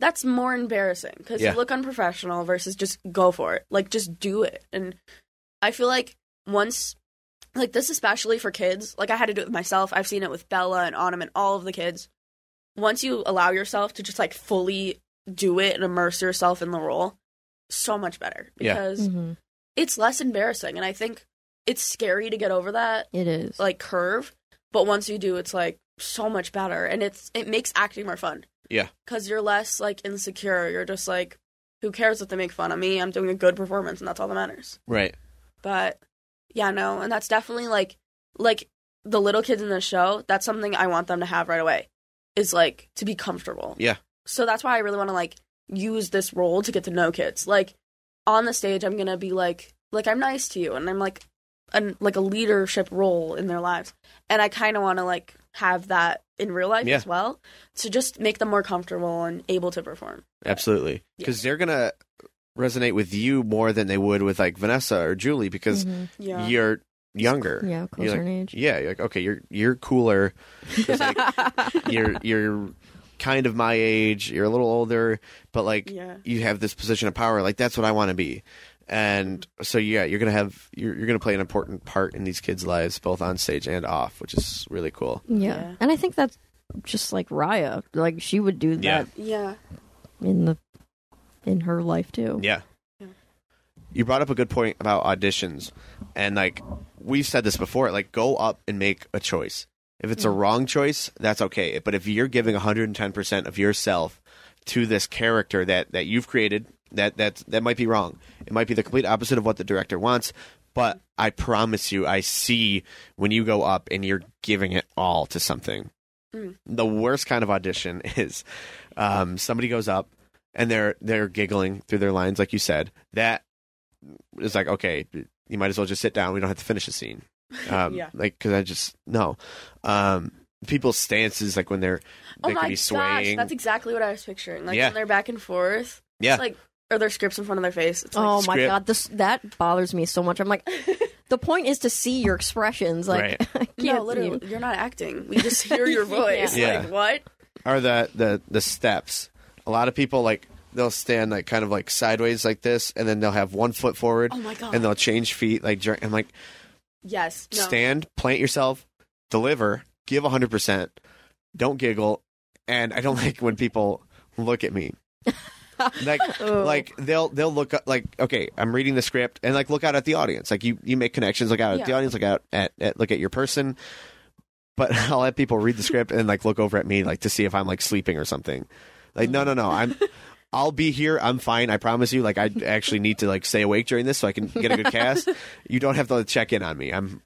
that's more embarrassing because Yeah. you look unprofessional versus just go for it like just do it and i feel like once like this especially for kids like i had to do it with myself i've seen it with bella and autumn and all of the kids once you allow yourself to just like fully do it and immerse yourself in the role so much better Yeah. because hmm it's less embarrassing and i think it's scary to get over that It is. like curve but once you do it's like so much better and it's it makes acting more fun Yeah. because you're less like insecure you're just like who cares if they make fun of me i'm doing a good performance and that's all that matters right. but yeah no and that's definitely like like the little kids in the show that's something i want them to have right away is like to be comfortable Yeah. So that's why i really want to like use this role to get to know kids like on the stage i'm gonna be like like i'm nice to you and i'm like an like a leadership role in their lives and i kind of want to like have that in real life Yeah. as well to just make them more comfortable and able to perform Absolutely. Because they're gonna resonate with you more than they would with like Vanessa or Julie because Mhm. yeah you're younger. yeah, closer like, in age. Yeah, you're like okay, you're you're cooler. 'Cause, like, you're you're kind of my age. You're a little older, but like yeah you have this position of power. Like that's what I want to be. And so yeah, you're gonna have you're you're gonna play an important part in these kids' lives, both on stage and off, which is really cool. Yeah. Yeah. And I think that's just like Raya. Like she would do that Yeah. yeah in the in her life too. Yeah. Yeah. You brought up a good point about auditions, and like we've said this before, like go up and make a choice. If it's a wrong choice, that's okay. But if you're giving 110% of yourself to this character that that you've created, that that that might be wrong. It might be the complete opposite of what the director wants. But I promise you, I see when you go up and you're giving it all to something. Mm. The worst kind of audition is um, somebody goes up and they're they're giggling through their lines, like you said. That is like okay, you might as well just sit down. We don't have to finish the scene. Um, Yeah. like because I just no. Um, people's stances, like when they're oh my could be gosh that's exactly what i was picturing like Yeah. when they're back and forth yeah, it's like or their scripts in front of their face it's like Oh my Script. god, this that bothers me so much. I'm like, the point is to see your expressions. Like, Right. I can't no literally you. you're not acting we just hear your voice Yeah. like what Are the the the steps. A lot of people like they'll stand like kind of like sideways like this, and then they'll have one foot forward, oh my god and they'll change feet. Like dur- I'm like yes no. stand, plant yourself, deliver, give hundred percent, don't giggle, and I don't like when people look at me. like Oh. like they'll they'll look up like okay i'm reading the script and like look out at the audience like you you make connections look out at the audience look out at, at look at your person but i'll let people read the script and like look over at me like to see if i'm like sleeping or something like no no no i'm i'll be here. I'm fine. I promise you. Like i actually need to like stay awake during this so i can get a good cast. You don't have to check in on me. I'm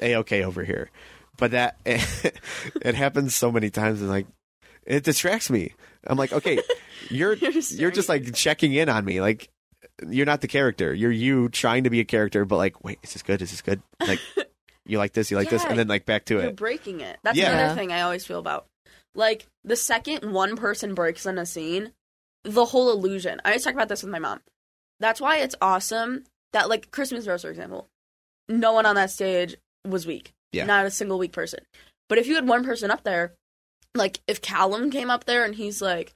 a-okay over here. But that it happens so many times and like it distracts me. I'm like okay you're You're just you're just like checking in on me. Like you're not the character. You're you trying to be a character but like wait is this good? Is this good? Like you like this you like this and then like back to you're it. breaking it. That's Yeah. Yeah. another thing i always feel about. Like the second one person breaks in a scene the whole illusion i always talk about this with my mom that's why it's awesome that like christmas rose for example no one on that stage was weak Yeah. not a single weak person but if you had one person up there like if callum came up there and he's like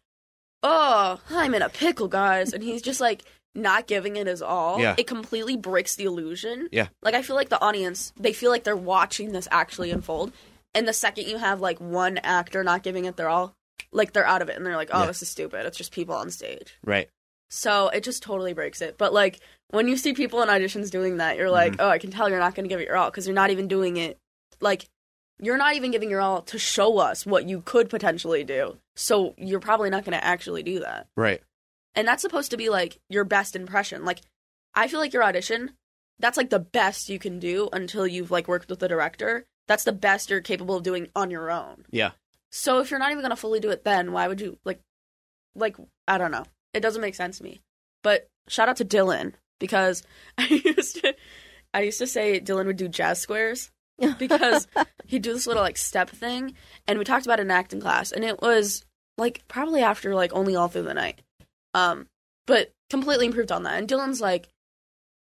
oh i'm in a pickle guys and he's just like not giving it his all, Yeah. it completely breaks the illusion. Yeah. Like I feel like the audience, they feel like they're watching this actually unfold. And the second you have like one actor not giving it their all, like they're out of it and they're like, "Oh, Yeah. this is stupid. It's just people on stage." Right. So it just totally breaks it. But like when you see people in auditions doing that, you're like, Mm-hmm. "Oh, I can tell you're not going to give it your all because you're not even doing it like you're not even giving your all to show us what you could potentially do. So you're probably not going to actually do that." Right. and that's supposed to be like your best impression like i feel like your audition that's like the best you can do until you've like worked with the director that's the best you're capable of doing on your own Yeah. So if you're not even going to fully do it then why would you like like i don't know. It doesn't make sense to me. But shout out to dylan because i used to i used to say dylan would do jazz squares because he'd do this little like step thing and we talked about it in acting class and it was like probably after like only all through the night. Um but completely improved on that. And dylan's like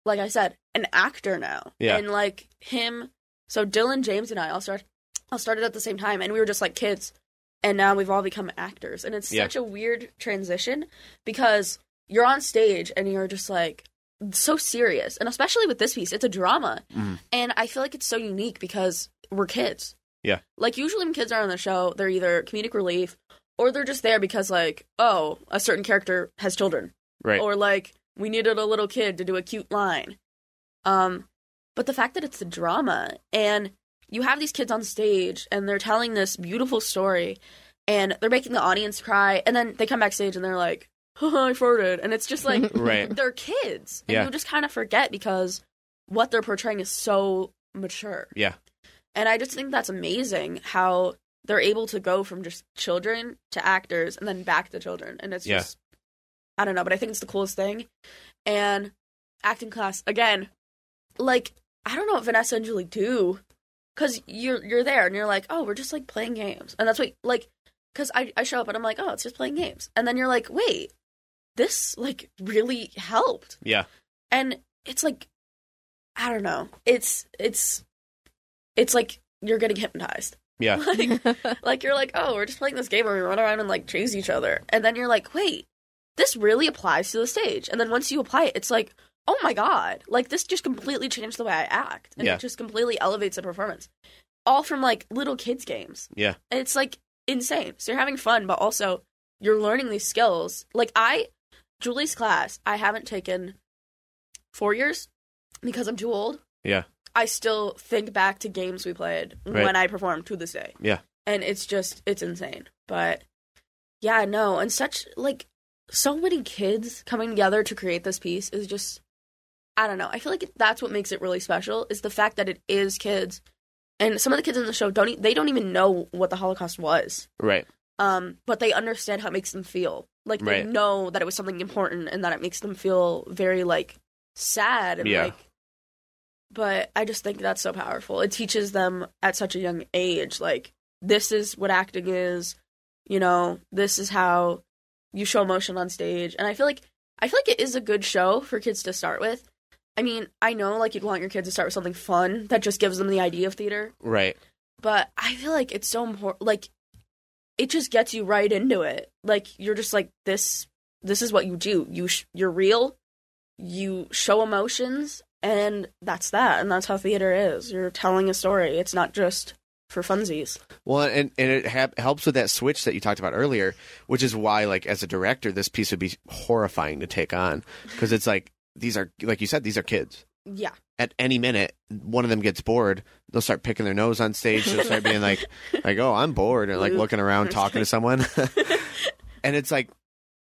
like i said an actor now. Yeah. and like him so dylan james and i all started all started at the same time and we were just like kids and now we've all become actors and it's Yeah. such a weird transition because you're on stage and you're just like so serious and especially with this piece it's a drama Mhm. and i feel like it's so unique because we're kids Yeah. like usually when kids are on the show they're either comedic relief or they're just there because like oh a certain character has children Right. or like we needed a little kid to do a cute line um but the fact that it's a drama and you have these kids on stage and they're telling this beautiful story and they're making the audience cry and then they come backstage and they're like Haha, i farted and it's just like Right. they're kids and Yeah. you just kind of forget because what they're portraying is so mature Yeah. and i just think that's amazing how they're able to go from just children to actors and then back to children and it's Yeah. just i don't know but i think it's the coolest thing and acting class again like i don't know what vanessa and julie do because you're you're there and you're like oh we're just like playing games. And that's what like because I, I show up and i'm like oh it's just playing games. And then you're like wait this like really helped. Yeah. and it's like i don't know. It's it's it's like you're getting hypnotized. Yeah. like, like you're like oh we're just playing this game where we run around and like chase each other. And then you're like wait this really applies to the stage. And then once you apply it it's like oh my god like this just completely changed the way i act and Yeah. it just completely elevates the performance all from like little kids games Yeah. and it's like insane so you're having fun but also you're learning these skills like i julie's class i haven't taken four years because i'm too old Yeah. i still think back to games we played Right. when i performed to this day Yeah. and it's just it's insane but yeah no and such like so many kids coming together to create this piece is just i don't know i feel like that's what makes it really special is the fact that it is kids and some of the kids in the show don't e- they don't even know what the holocaust was Right. um but they understand how it makes them feel like they Right. know that it was something important and that it makes them feel very like sad and Yeah. like but i just think that's so powerful it teaches them at such a young age like this is what acting is you know this is how you show emotion on stage and i feel like i feel like it is a good show for kids to start with i mean i know like you'd want your kids to start with something fun that just gives them the idea of theater Right. but I feel like it's so important. Like, it just gets you right into it. Like, you're just like this. This is what you do. You sh- you're real. You show emotions, and that's that. And that's how theater is. You're telling a story. It's not just for funsies. Well, and and it ha- helps with that switch that you talked about earlier, which is why, like, as a director, this piece would be horrifying to take on because it's like these are, like you said, these are kids. Yeah. At any minute, one of them gets bored. They'll start picking their nose on stage. They'll start being like, like, oh, I'm bored, and like looking around, talking to someone. and it's like,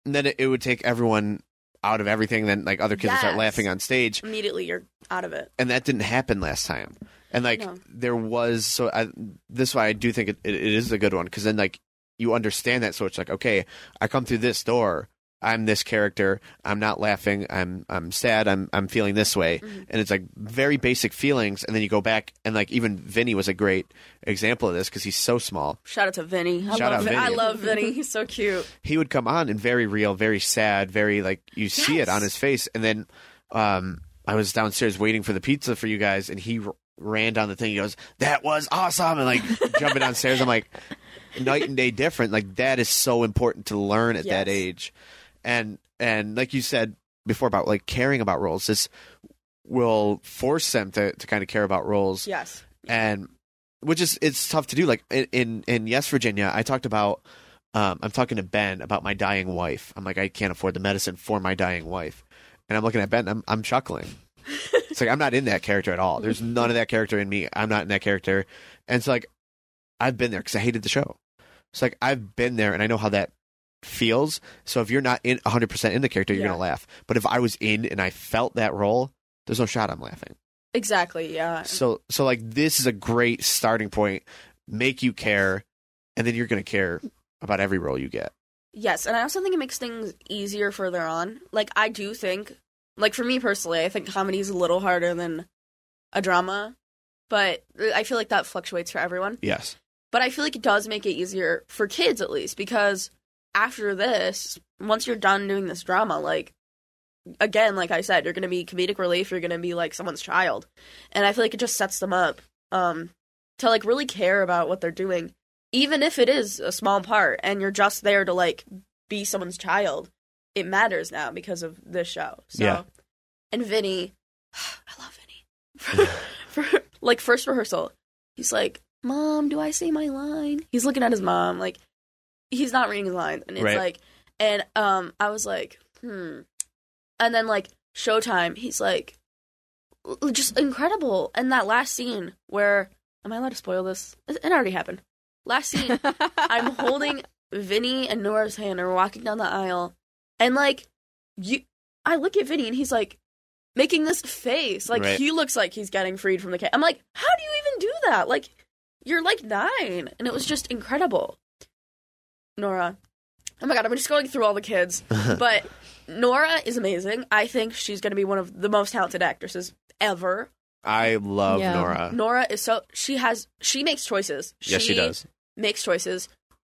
and then it, it would take everyone out of everything. Then like other kids would start laughing on stage, Immediately, you're out of it. and that didn't happen last time. And like No. there was so I, this is why I do think it, it, it is a good one because then like you understand that so it's like okay I come through this door I'm this character I'm not laughing I'm I'm sad I'm I'm feeling this way Mhm. and it's like very basic feelings and then you go back and like even Vinny was a great example of this because he's so small Shout out to Vinny. I Shout love out Vin- I love Vinny. He's so cute. he would come on and very real, very sad, very like you see it on his face. And then um, I was downstairs waiting for the pizza for you guys, and he r- ran down the thing. He goes, "That was awesome!" and like jumping downstairs. I'm like, night and day different. Like that is so important to learn at that age, and and like you said. before about like caring about roles. This will force them to to kind of care about roles Yes. and which is it's tough to do. Like in in, Yes Virginia, I talked about. Um, I'm talking to Ben about my dying wife. I'm like, I can't afford the medicine for my dying wife, and I'm looking at Ben. I'm I'm chuckling. it's like I'm not in that character at all. There's none of that character in me. I'm not in that character, and it's like I've been there because I hated the show. It's like I've been there, and I know how that feels. So if you're not in 100 percent in the character, you're Yeah. gonna laugh. But if I was in and I felt that role, there's no shot I'm laughing. Exactly. Yeah. So so like this is a great starting point. Make you care, and then you're gonna care about every role you get. Yes, and I also think it makes things easier further on. Like I do think, like for me personally, I think comedy is a little harder than a drama, but I feel like that fluctuates for everyone. Yes. But I feel like it does make it easier for kids at least because after this, once you're done doing this drama, like again, like I said, you're going to be comedic relief, you're going to be like someone's child. And I feel like it just sets them up um to like really care about what they're doing even if it is a small part and you're just there to like be someone's child. It matters now because of this show. So Yeah. and Vinny, I love Vinny. For, for like first rehearsal, he's like, "Mom, do I say my line?" He's looking at his mom like he's not reading his lines, and it's Right. like, and um, I was like, hmm, and then like Showtime, he's like, just incredible. And that last scene where, am I allowed to spoil this? It already happened. Last scene, I'm holding Vinny and Nora's hand, and we're walking down the aisle, and like, you, I look at Vinny, and he's like making this face, like Right. he looks like he's getting freed from the cage. I'm like, how do you even do that? Like, you're like nine, and it was just incredible. Nora, oh my god, I'm just going through all the kids, but Nora is amazing. I think she's going to be one of the most talented actresses ever. I love Yeah. Nora. Nora is so she has she makes choices. yes, she does. makes choices.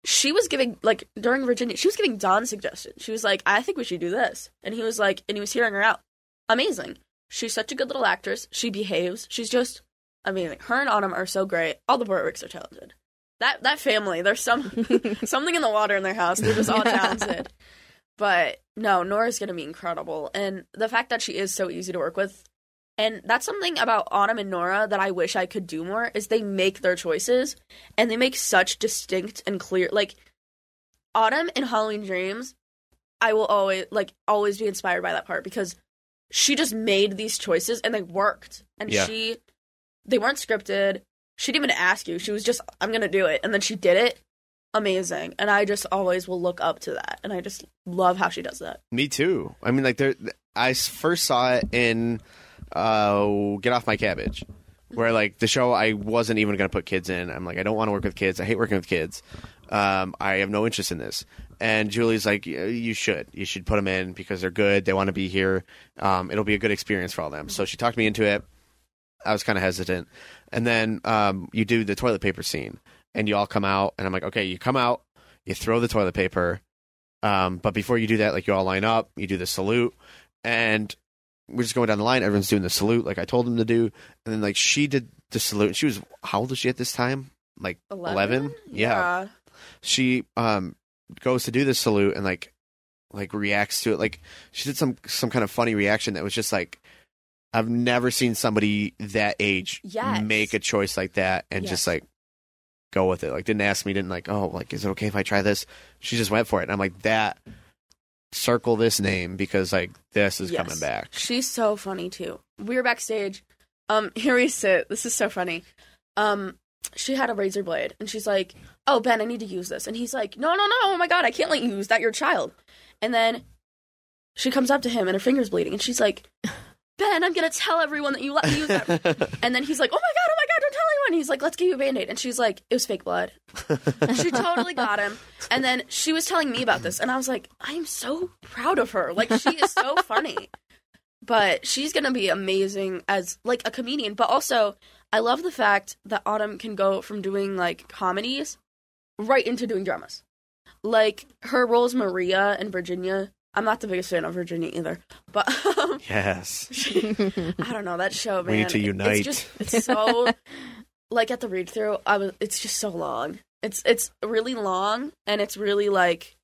She was giving like during Virginia, she was giving Don suggestions. She was like, "I think we should do this," and he was like, and he was hearing her out. Amazing. She's such a good little actress. She behaves. She's just amazing. Her and Autumn are so great. All the Borwicks are talented. That that family, there's some something in the water in their house. They're just all talented. But no, Nora's gonna be incredible, and the fact that she is so easy to work with, and that's something about Autumn and Nora that I wish I could do more. Is they make their choices, and they make such distinct and clear. Like Autumn in Halloween Dreams, I will always like always be inspired by that part because she just made these choices and they worked, and Yeah. she they weren't scripted. She didn't even ask you. She was just, I'm gonna do it, and then she did it. Amazing, and I just always will look up to that, and I just love how she does that. Me too. I mean, like I first saw it in uh, Get Off My Cabbage, where like the show I wasn't even going to put kids in. I'm like, I don't want to work with kids. I hate working with kids. Um, I have no interest in this. And Julie's like, you should, you should put them in because they're good. They want to be here. Um, it'll be a good experience for all them. So she talked me into it. I was kind of hesitant. And then um, you do the toilet paper scene, and you all come out, and I'm like, okay, you come out, you throw the toilet paper, um, but before you do that, like you all line up, you do the salute, and we're just going down the line. Everyone's doing the salute, like I told them to do, and then like she did the salute. And she was how old was she at this time? Like eleven? Yeah. She um goes to do the salute and like like reacts to it. Like she did some some kind of funny reaction that was just like I've never seen somebody that age Yes. make a choice like that and just like go with it. Like didn't ask me, didn't like, oh, like is it okay if I try this? She just went for it. And I'm like, that circle this name because like this is Yes. coming back. She's so funny too. We were backstage. Um, here we sit. This is so funny. Um, she had a razor blade, and she's like, "Oh, Ben, I need to use this." And he's like, "No, no, no! Oh my god, I can't let you use that. You're a child." And then she comes up to him, and her finger's bleeding, and she's like, "Ben, I'm gonna tell everyone that you let me use that." and then he's like, "Oh my god, oh my god, don't tell anyone." He's like, "Let's give you a band-aid." And she's like, "It was fake blood." she totally got him. And then she was telling me about this, and I was like, I am so proud of her. Like she is so funny. But she's gonna be amazing as like a comedian. But also, I love the fact that Autumn can go from doing like comedies right into doing dramas. Like her roles Maria and Virginia. I'm not the biggest fan of Virginia either, but um, yes. I don't know that show. Man, We need to unite. It's just it's so like at the read through. I was. It's just so long. It's it's really long and it's really like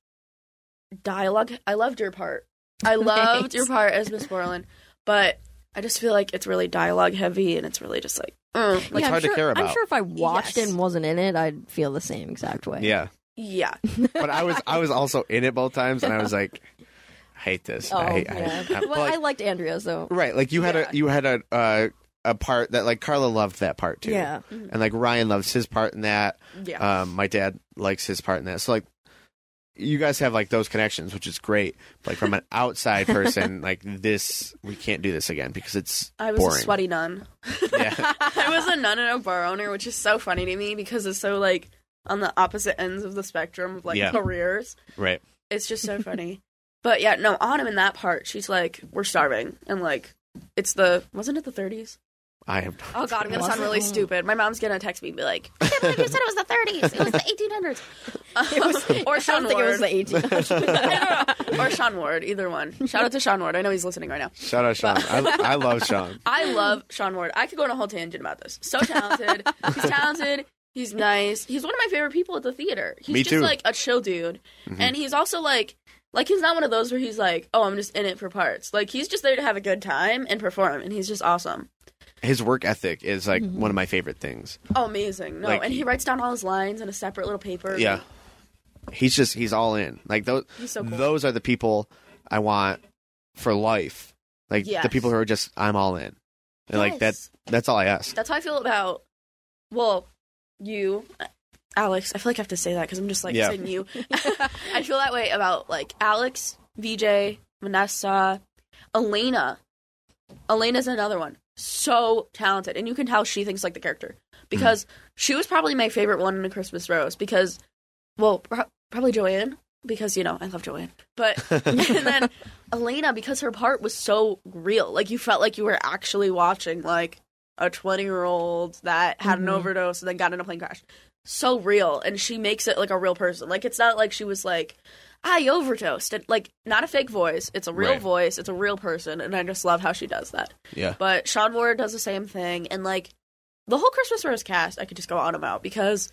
dialogue. I loved your part I loved Thanks. your part as Miss Borland, but I just feel like it's really dialogue heavy and it's really just like, mm, like It's I'm hard to sure, care I'm sure if I watched Yes. it and wasn't in it, I'd feel the same exact way. Yeah, yeah. but I was I was also in it both times, and I was like, I hate this. Oh, I hate, yeah. I, I, well, like- I liked Andrea, so right, like you had Yeah. a you had a uh, a part that like Carla loved that part too. yeah. and like Ryan loves his part in that. Yeah. Um, my dad likes his part in that. So like, you guys have like those connections, which is great. Like from an outside person, like this, we can't do this again because it's I was boring. a sweaty nun. Yeah. I was a nun and a bar owner, which is so funny to me because it's so like on the opposite ends of the spectrum of like Yeah. careers. right. It's just so funny. But yeah, no, Autumn in that part, she's like, we're starving. And like, it's the, wasn't it the 30s? I have. Oh god, I'm gonna sound really stupid. My mom's gonna text me and be like, I can't believe you said it was the 30s. It was the 1800s. or I Sean don't think it was the 1800s. or Sean Ward, either one. Shout out to Sean Ward. I know he's listening right now. Shout out Sean. I, I love Sean. I love Sean Ward. I could go on a whole tangent about this. So talented. he's talented. He's nice. He's one of my favorite people at the theater. He's Me just too. Mm-hmm. like a chill dude. And he's also like like he's not one of those where he's like, "Oh, I'm just in it for parts." Like he's just there to have a good time and perform and he's just awesome. His work ethic is like mm-hmm. one of my favorite things. Oh, amazing. No, Like- and he writes down all his lines in a separate little paper. Yeah. He's just he's all in. Like those so cool. those are the people I want for life. Like Yes. the people who are just I'm all in. And like that Yes. that's all I ask. That's how I feel about well, you Alex, I feel like I have to say that because I'm just like Yeah. saying you. I feel that way about like Alex, VJ, Vanessa, Elena. Elena's another one. So talented, and you can tell she thinks like the character because she was probably my favorite one in A Christmas Rose because, well, pro- probably Joanne because you know I love Joanne, but and then Elena because her part was so real, like you felt like you were actually watching like a 20 year old that had an Mhm. overdose and then got in a plane crash. So real, and she makes it like a real person. Like it's not like she was like, I overdosed. It, like not a fake voice. It's a real Right. voice. It's a real person, and I just love how she does that. Yeah. But Sean Ward does the same thing, and like the whole Christmas Rose cast, I could just go on about because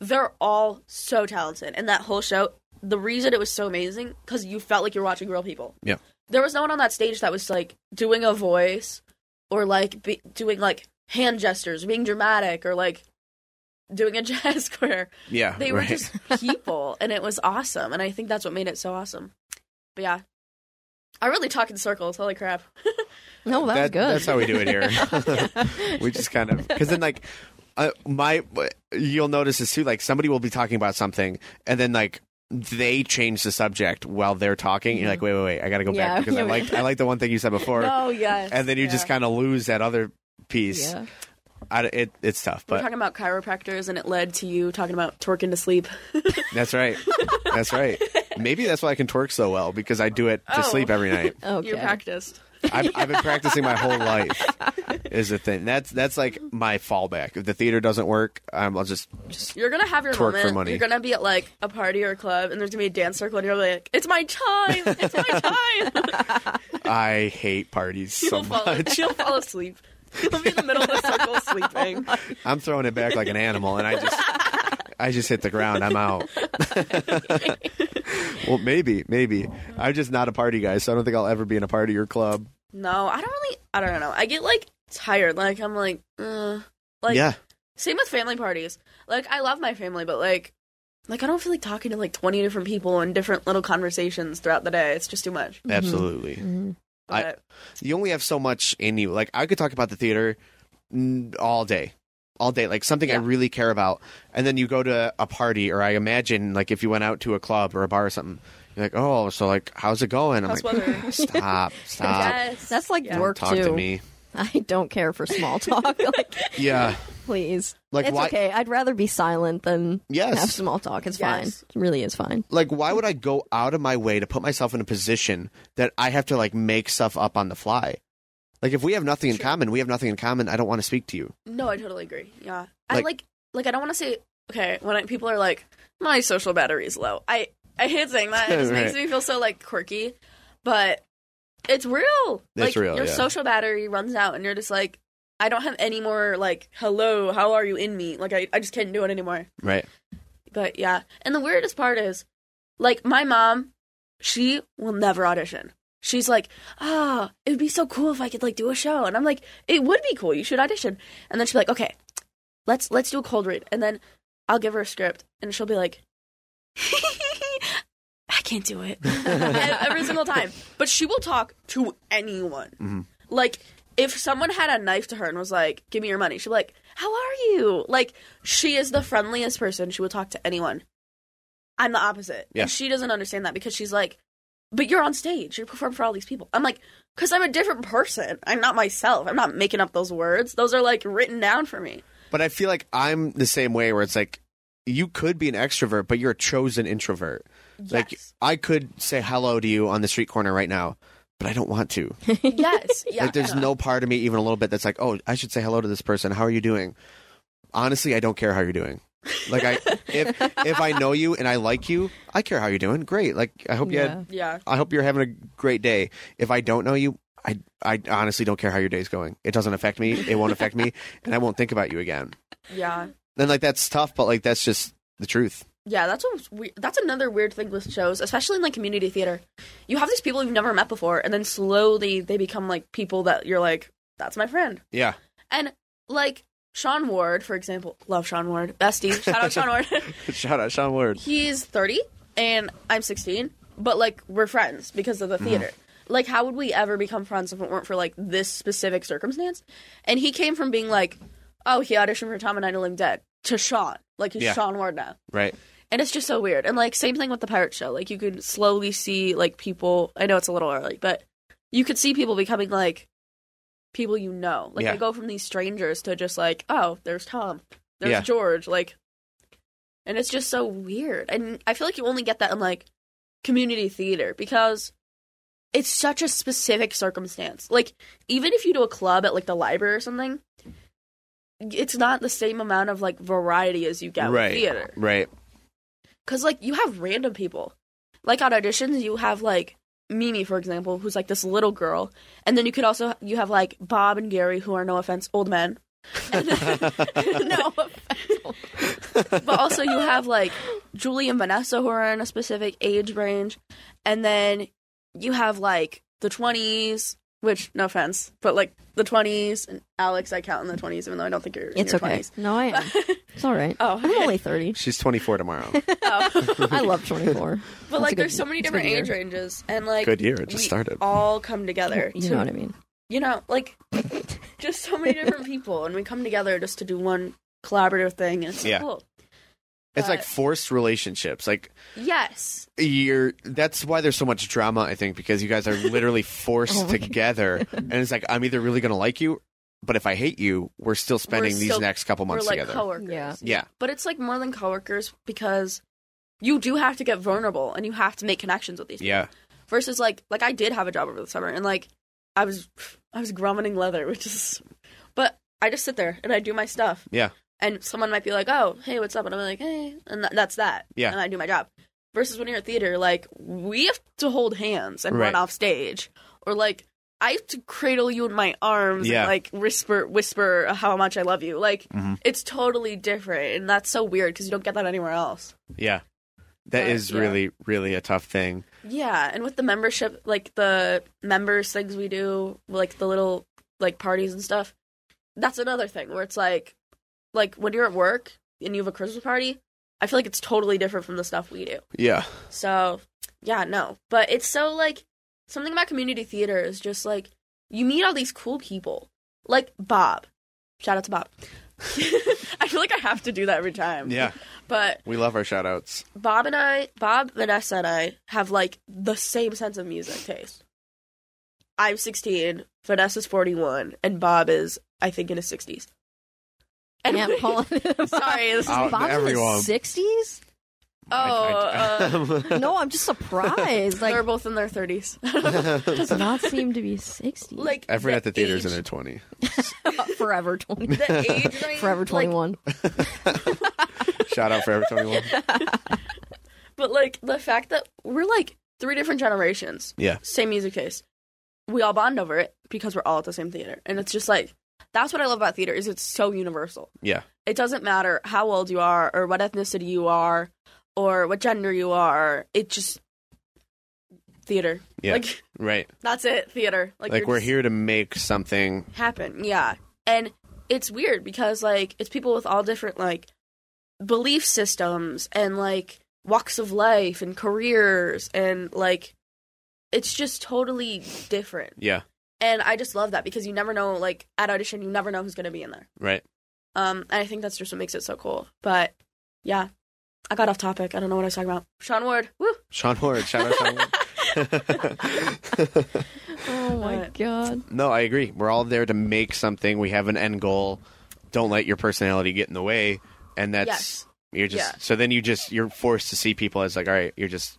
they're all so talented, and that whole show. The reason it was so amazing because you felt like you're watching real people. Yeah. There was no one on that stage that was like doing a voice or like be- doing like hand gestures, being dramatic, or like doing a jazz square. Yeah. They were right. just people, and it was awesome. And I think that's what made it so awesome. But yeah, I really talk in circles. Holy crap! No, that, That- good. That's how we do it here. we just kind of because then like uh, my you'll notice this too. Like somebody will be talking about something and then like they change the subject while they're talking. You're like, wait, wait, wait, I got to go Yeah. back because I like I like the one thing you said before, oh yes. and then you just kind of lose that other piece. yeah. I, it, it's tough, But We're talking about chiropractors, and it led to you talking about twerking to sleep. that's right. That's right. Maybe that's why I can twerk so well because I do it to Oh. sleep every night. Okay. You practiced. I've, I've been practicing my whole life. Is the thing that's that's like my fallback. If the theater doesn't work, um, I'll just You're gonna have your Twerk for moment. money. You're gonna be at like a party or a club, and there's gonna be a dance circle, and you're like, "It's my time! It's my time!" I hate parties so you'll fall. much. You'll fall asleep. You'll be in the middle of the circle sleeping. I'm throwing it back like an animal, and I just I just hit the ground. I'm out. well, maybe, maybe. I'm just not a party guy, so I don't think I'll ever be in a party or club. No, I don't really. I don't know. I get like tired. Like I'm like, uh, like yeah, same with family parties. Like I love my family, but like, like I don't feel like talking to like 20 different people and different little conversations throughout the day. It's just too much. absolutely. I- You only have so much in you. Like I could talk about the theater all day. All day, like something I really care about, and then you go to a party, or I imagine like if you went out to a club or a bar or something, you're like, oh, so like, how's it going? I'm How's like, weather? stop, stop, yes, That's like Yeah. work talk too. to me. I don't care for small talk. like, Yeah, please. like it's why? okay. I'd rather be silent than Yes. have small talk. It's fine. It really is fine. like why would I go out of my way to put myself in a position that I have to like make stuff up on the fly? Like if we have nothing in True. common, we have nothing in common. I don't want to speak to you. No, I totally agree. Yeah, I Like- like like I don't want to say okay when I, people are like my social battery is low. I I hate saying that. It just makes Right. me feel so like quirky, but it's real. It's like real, your yeah. social battery runs out, and you're just like. I don't have any more like hello, how are you in me? Like I, I just can't do it anymore. Right. But yeah. And the weirdest part is like my mom, she will never audition. she's like, "Ah, it would be so cool if I could like do a show." And I'm like, "It would be cool. You should audition." And then be like, "Okay, let's let's do a cold read." And then I'll give her a script, and she'll be like, "I can't do it." every single time. But she will talk to anyone. Mm-hmm. Like if someone had a knife to her and was like, "Give me your money," she'd be like, "How are you?" Like she is the friendliest person. She would talk to anyone. I'm the opposite. Yeah. And she doesn't understand that because she's like, "But you're on stage. You perform for all these people." I'm like, "Cuz I'm a different person. I'm not myself. I'm not making up those words. Those are like written down for me." But I feel like I'm the same way where it's like you could be an extrovert, but you're a chosen introvert. Like I could say hello to you on the street corner right now, but I don't want to. yes. Yeah. Like there's no part of me even a little bit that's like, "Oh, I should say hello to this person. How are you doing?" Honestly, I don't care how you're doing. Like I if if I know you and I like you, I care how you're doing. Great. Like I hope you had Yeah. I hope you're having a great day. If I don't know you, I I honestly don't care how your day's going. It doesn't affect me. It won't affect me, and I won't think about you again. Yeah. Then like that's tough, but like that's just the truth. Yeah, that's what's we- that's another weird thing with shows, especially in like community theater. You have these people you've never met before, and then slowly they become like people that you're like, that's my friend. Yeah. And like Sean Ward, for example, love Sean Ward, bestie. Shout out Sean Ward. Shout out Sean Ward. He's 30 and I'm 16, but like we're friends because of the mm-hmm. theater. Like, how would we ever become friends if it weren't for like this specific circumstance? And he came from being like, oh, he auditioned for Tom and the Living Dead to Sean. Like he's Yeah. Sean Ward now. Right. And it's just so weird. And like same thing with the pirate show. Like you can slowly see like people I know it's a little early, but you could see people becoming like people you know. Like Yeah. they go from these strangers to just like, oh, there's Tom. There's Yeah. George. Like and it's just so weird. And I feel like you only get that in like community theater because it's such a specific circumstance. Like even if you do a club at like the library or something, it's not the same amount of like variety as you get right. with theater. Right. Cause like you have random people, like on auditions you have like Mimi for example, who's like this little girl, and then you could also you have like Bob and Gary who are no offense old men, then- no offense, but also you have like Julie and Vanessa who are in a specific age range, and then you have like the twenties, which no offense, but like the twenties and Alex I count in the twenties even though I don't think you're in It's your okay. 20s. No, I am. It's all right. Oh, I'm only 30. She's 24 tomorrow. Oh. I love 24. But That's a like, good- there's so many that's a good different age year. ranges, and like, Good year. It just we started. all come together. You to- know what I mean? You know, like, just so many different people, and we come together just to do one collaborative thing, and it's so Yeah. cool. It's like forced relationships. Like Yes, you're that's why there's so much drama, I think, because you guys are literally forced Oh my together. And it's like I'm either really gonna like you, but if I hate you, we're still spending these still- next couple we're months like together. coworkers. Yeah. yeah. but it's like more than coworkers because you do have to get vulnerable and you have to make connections with these. people. Yeah. Versus like, like I did have a job over the summer, and like, I was, I was grummating leather, which is, but I just sit there and I do my stuff. Yeah. and someone might be like, "Oh, hey, what's up?" And I'm like, "Hey," and th- that's that. Yeah. and I do my job. Versus when you're at theater, like we have to hold hands and Right. run off stage, or like I have to cradle you in my arms Yeah. and like whisper, whisper how much I love you. Like Mhm. it's totally different, and that's so weird because you don't get that anywhere else. Yeah. That But, is yeah. really, really a tough thing. Yeah, and with the membership, like the members things we do, like the little like parties and stuff, that's another thing where it's like, like when you're at work and you have a Christmas party, I feel like it's totally different from the stuff we do. Yeah. So yeah, no, but it's so like something about community theater is just like you meet all these cool people, like Bob. Shout out to Bob. I feel like I have to do that every time. Yeah. but We love our shout outs. Bob and I, Bob, Vanessa, and I have like the same sense of music taste. I'm 16, Vanessa's 41, and Bob is, I think, in his 60s. And Yeah, we- Paul. Sorry, this is Out to Bob's in his 60s? Oh, uh, No, I'm just surprised. they're both in their 30s. does not seem to be 60. like Everyone at the theater's in their 20. forever 20. the age range, Forever like, 21. Shout out Forever 21. but like the fact that we're like three different generations, Yeah. same music taste. We all bond over it because we're all at the same theater, and it's just like that's what I love about theater is it's so universal. Yeah. It doesn't matter how old you are or what ethnicity you are or what gender you are. It just theater. Yeah. Like right. that's it, theater. Like, Like we're here to make something. happen. Yeah. And it's weird because like it's people with all different like belief systems and like walks of life and careers and like it's just totally different. Yeah. And I just love that because you never know like at audition you never know who's going to be in there. Right. Um and I think that's just what makes it so cool. But yeah. I got off topic. I don't know what I was talking about. Sean Ward. Woo. Sean Ward. Shout out Sean Ward. Oh my But- god. no, I agree. We're all there to make something. We have an end goal. Don't let your personality get in the way. And that's Yes. you're just Yeah. so then you just you're forced to see people as like, all right, you're just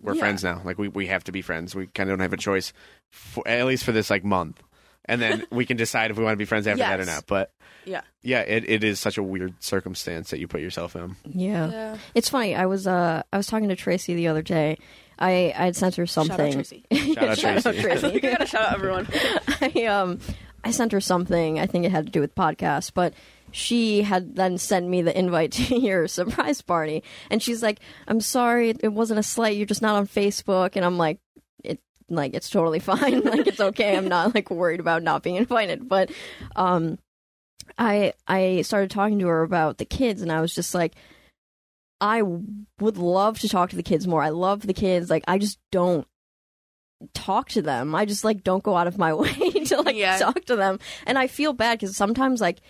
we're Yeah. friends now. Like we, we have to be friends. We kind of don't have a choice, for, at least for this like month, and then we can decide if we want to be friends after that or Yes. not. But Yeah. yeah, it, it is such a weird circumstance that you put yourself in. Yeah. Yeah. It's funny. I was uh I was talking to Tracy the other day. I I had sent her something. Shout out something. Tracy. Shout out Shout out Tracy. Tracy. you gotta shout out everyone. I um I sent her something. I think it had to do with podcasts, but she had then sent me the invite to your surprise party, and she's like, "I'm sorry, it wasn't a slight. You're just not on Facebook." And I'm like, "It like it's totally fine. like it's okay. I'm not like worried about not being invited." But um, I I started talking to her about the kids, and I was just like. I would love to talk to the kids more. I love the kids. Like I just don't talk to them. I just like don't go out of my way to like Yeah. talk to them. And I feel bad because sometimes like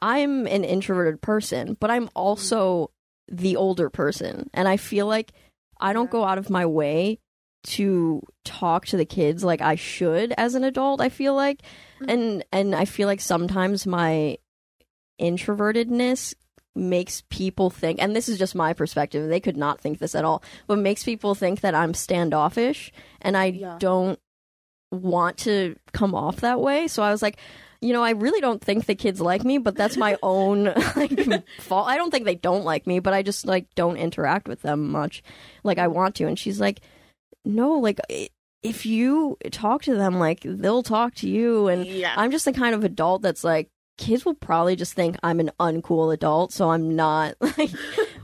I'm an introverted person, but I'm also the older person. And I feel like I don't go out of my way to talk to the kids like I should as an adult, I feel like. Mm-hmm. And and I feel like sometimes my introvertedness makes people think and this is just my perspective they could not think this at all but makes people think that i'm standoffish and i Yeah. don't want to come off that way so i was like you know i really don't think the kids like me but that's my own like fault i don't think they don't like me but i just like don't interact with them much like i want to and she's like no like if you talk to them like they'll talk to you and yeah. I'm just the kind of adult that's like kids will probably just think I'm an uncool adult, so I'm not like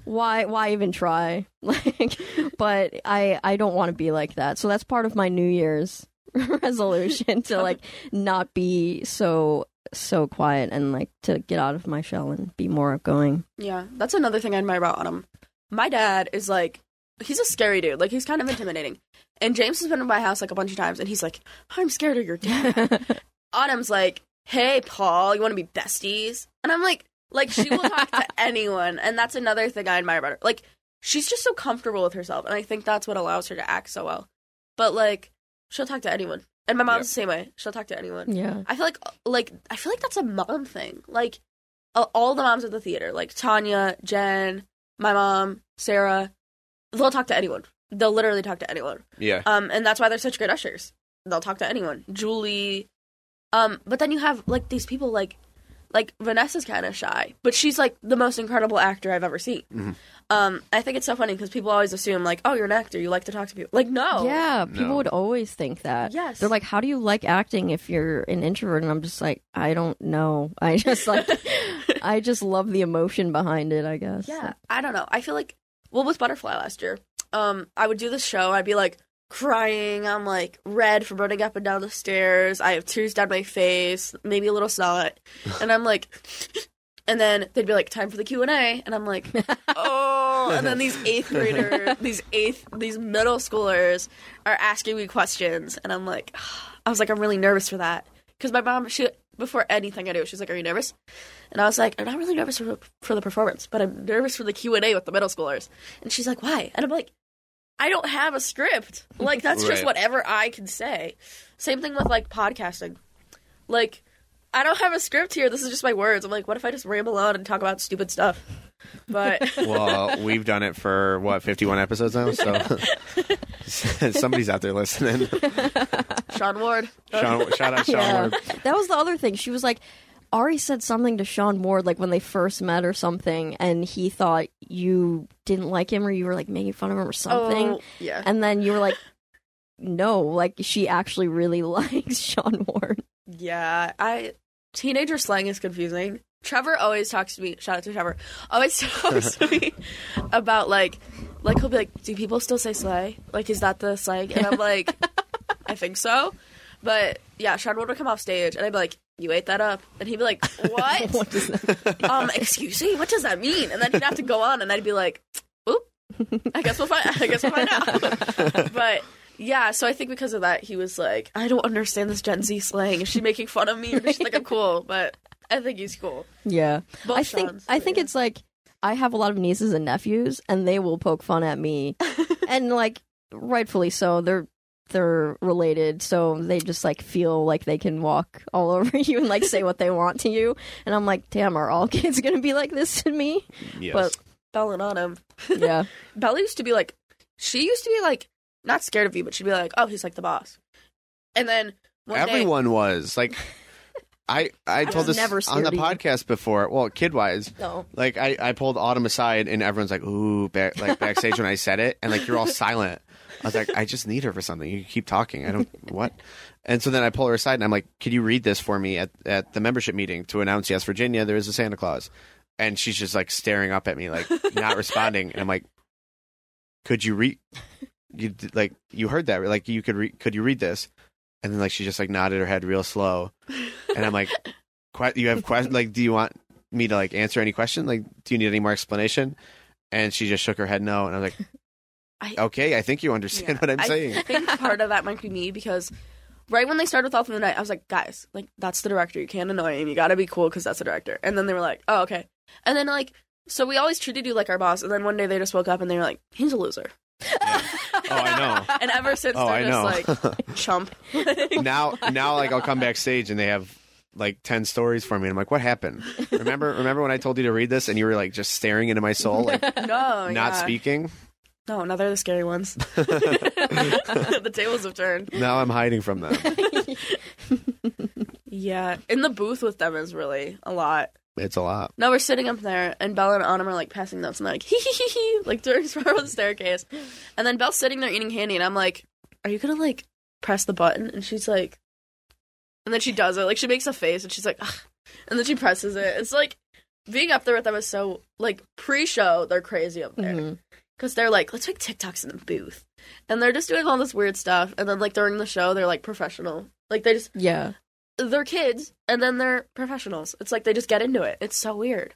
why why even try? Like but I I don't want to be like that. So that's part of my New Year's resolution to like not be so so quiet and like to get out of my shell and be more outgoing. Yeah, that's another thing I admire about Autumn. My dad is like, he's a scary dude. Like, he's kind of intimidating. And James has been in my house like a bunch of times, and he's like, I'm scared of your dad. Autumn's like, hey, Paul, you want to be besties? And I'm like, like, she will talk to anyone. And that's another thing I admire about her. Like, she's just so comfortable with herself. And I think that's what allows her to act so well. But, like, she'll talk to anyone. And my mom's Yeah. the same way. She'll talk to anyone. yeah. I feel like like I feel like that's a mom thing. Like all the moms at the theater, like Tanya, Jen, my mom, Sarah, they'll talk to anyone. They'll literally talk to anyone. Yeah. Um, and that's why they're such great ushers. They'll talk to anyone. Julie, um, but then you have like these people like like Vanessa's kind of shy, but she's like the most incredible actor I've ever seen. Mhm. Um, I think it's so funny because people always assume like, oh, you're an actor, you like to talk to people. Like, no, Yeah, people No. would always think that. Yes. They're like, "How do you like acting if you're an introvert?" And I'm just like, "I don't know. I just like I just love the emotion behind it, I guess." Yeah, I don't know. I feel like well with Butterfly last year, um, I would do this show. I'd be like crying. I'm like red from running up and down the stairs. I have tears down my face, maybe a little snot, and I'm like, and then they'd be like, "Time for the Q and A," and I'm like, "Oh!" And then these eighth grader, these eighth, these middle schoolers are asking me questions, and I'm like, I was like, I'm really nervous for that because my mom, she before anything I do, she's like, "Are you nervous?" And I was like, I'm not really nervous for, for the performance, but I'm nervous for the Q and A with the middle schoolers. And she's like, why? And I'm like, I don't have a script. Like that's just whatever I can say. Same thing with like podcasting. Like, I don't have a script here. This is just my words. I'm like, what if I just ramble on and talk about stupid stuff? But well, we've done it for what 51 episodes now, so somebody's out there listening. Sean Ward, Sean, shout out Sean Yeah. Ward. That was the other thing. She was like, Ari said something to Sean Ward, like when they first met or something, and he thought you didn't like him or you were like making fun of him or something. Oh, yeah. And then you were like, no, like she actually really likes Sean Ward. Yeah, I teenager slang is confusing. Trevor always talks to me. Shout out to Trevor. Always talks to me about like Like he'll be like, "Do people still say slay? Like, is that the slang?" And I'm like, "I think so." But yeah, Sean would come off stage, and I'd be like, "You ate that up," and he'd be like, "What? What does that? um, excuse me, what does that mean?" And then he'd have to go on, and I'd be like, "Oop, I guess we'll find. I guess we'll find out." but yeah, so I think because of that, he was like, "I don't understand this Gen Z slang. Is she making fun of me, or does she think I'm cool?" But I think he's cool. Yeah. Both I think Sean's, I but think yeah. it's like I have a lot of nieces and nephews and they will poke fun at me. and like rightfully so. They're they're related, so they just like feel like they can walk all over you and like say what they want to you. And I'm like, damn, are all kids gonna be like this to me? Yes. But Belling on him. yeah. Bella used to be like, she used to be like, not scared of you, but she'd be like, oh, he's like the boss. And then one day- Everyone was like, I I told was this never on the podcast before. Well, kid wise, No. like I, I pulled Autumn aside and everyone's like, ooh, back, like backstage when I said it, and like you're all silent. I was like, I just need her for something. You keep talking. I don't what. And so then I pull her aside and I'm like, could you read this for me at at the membership meeting to announce yes, Virginia, there is a Santa Claus, and she's just like staring up at me, like not responding, and I'm like, could you read? You like you heard that? Like you could read? Could you read this? And then like she just like nodded her head real slow, and I'm like, que- you have questions? Like, do you want me to like answer any question? Like, do you need any more explanation? And she just shook her head no, and I was like, I- okay, I think you understand Yeah. what I'm I saying. I think part of that might be me because right when they started with All Through the Night, I was like, guys, like that's the director. You can't annoy him. You got to be cool because that's the director. And then they were like, oh okay. And then like, so we always treated you like our boss. And then one day they just woke up and they were like, he's a loser. Oh, I know. And ever since Oh, I know. just like chump. now, now, like I'll come backstage and they have like ten stories for me, and I'm like, what happened? Remember, remember when I told you to read this and you were like just staring into my soul, like no, not yeah. speaking? No, no, they're the scary ones. the tables have turned. Now I'm hiding from them. Yeah, in the booth with them is really a lot. It's a lot. No, we're sitting up there, and Bella and Autumn are like passing notes, and they're like hee hee hee hee, like during spiral the staircase. And then Belle's sitting there eating candy, and I'm like, "Are you gonna like press the button?" And she's like, and then she does it, like she makes a face, and she's like, Ugh. and then she presses it. It's like being up there with them is so like pre-show, they're crazy up there Mhm. because they're like, let's make TikToks in the booth, and they're just doing all this weird stuff, and then like during the show, they're like professional, like they just Yeah. They're kids and then they're professionals. It's like they just get into it. It's so weird.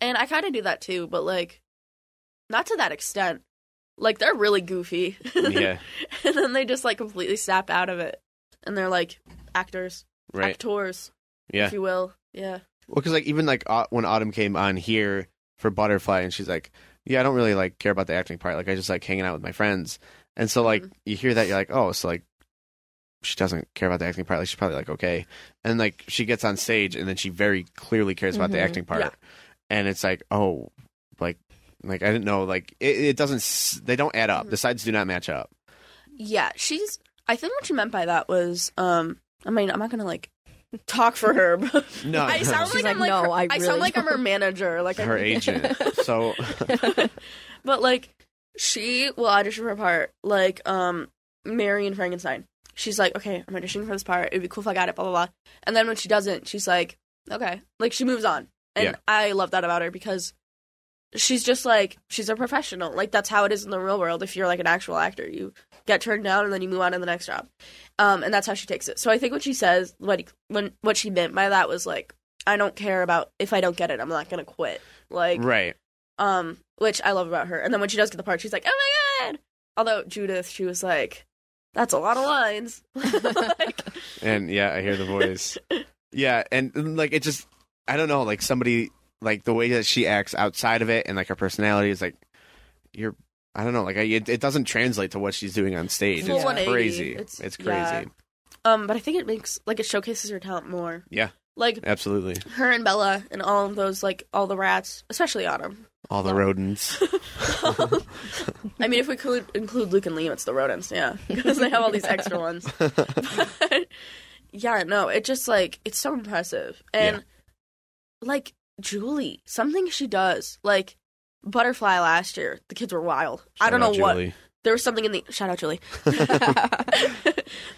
And I kind of do that too, but like not to that extent. Like they're really goofy. Yeah, and then they just like completely snap out of it. And they're like actors, right. actors, Yeah. if you will. Yeah. Well, because like even like Au- when Autumn came on here for Butterfly, and she's like, "Yeah, I don't really like care about the acting part. Like, I just like hanging out with my friends." And so like Mhm. you hear that, you're like, "Oh, so like she doesn't care about the acting part. Like she's probably like okay." And like she gets on stage, and then she very clearly cares about the Mhm. acting part. Yeah. And it's like, oh, like like I didn't know. Like it, it doesn't. s- They don't add up. The sides do not match up. Yeah, she's I think what she meant by that was um I mean, I'm not going to like talk for her. but No, I sound She's like, I'm like, like "No, her, I I, really sound like I'm her manager, like her I'm, agent. So but like she will audition for a part like um Mary and Frankenstein. She's like, okay, I'm auditioning for this part. It'd be cool if I got it, blah blah blah. And then when she doesn't, she's like, okay, like she moves on, and Yeah. I love that about her because she's just like she's a professional. Like that's how it is in the real world. If you're like an actual actor, you get turned down and then you move on to the next job, um, and that's how she takes it. So I think what she says, what when what she meant by that was like, I don't care about if I don't get it, I'm not gonna quit. Like right. um, which I love about her. And then when she does get the part, she's like, "Oh my god!" Although Judith, she was like, "That's a lot of lines." like, And yeah, I hear the voice. yeah, and and, like it just I don't know, like somebody like the way that she acts outside of it and like her personality is like you're I don't know, like I, it, it doesn't translate to what she's doing on stage. It's crazy. It's- It's, yeah. crazy. um, but I think it makes like it showcases her talent more. Yeah. Like Absolutely. her and Bella and all of those, like all the rats, especially Autumn. All the rodents. I mean, if we could include Luke and Liam, it's the rodents, yeah, because they have all these extra ones. But, yeah, no, it just like it's so impressive, and like Julie, something she does, like Butterfly last year, the kids were wild. I don't know Shout out what Julie. there was something in the shout out Julie.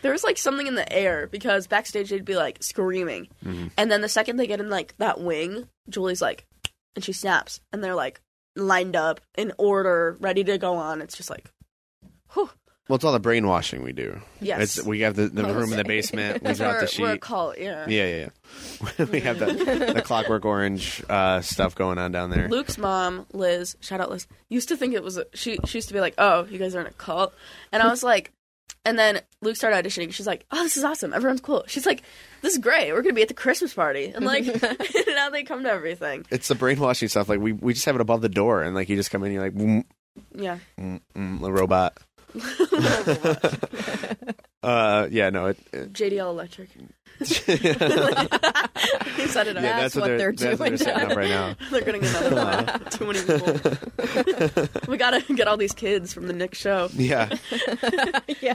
there was like something in the air because backstage they'd be like screaming, Mhm. and then the second they get in like that wing, Julie's like, and she snaps, and they're like, lined up in order, ready to go on. It's just like, whew. Well, it's all the brainwashing we do. Yes. It's, we have the, the room in the basement. We drop we're, the sheet. we're a cult, yeah. Yeah, yeah, yeah. we have the, the Clockwork Orange uh, stuff going on down there. Luke's mom, Liz, shout out Liz, used to think it was a, she. She used to be like, "Oh, you guys are in a cult," and I was like, and then Luke started auditioning. She's like, "Oh, this is awesome. Everyone's cool." She's like, "This is great. We're gonna be at the Christmas party," and like now they come to everything. It's the brainwashing stuff. Like we, we just have it above the door, and like you just come in, you're like, mm, Yeah, mm, mm, a robot. uh, yeah, no, it, it JDL Electric. he said it. yeah, Yeah, that's, what they're that's what doing. they're right now. they're getting another one. Too many people. we gotta get all these kids from the Nick show. Yeah. yeah.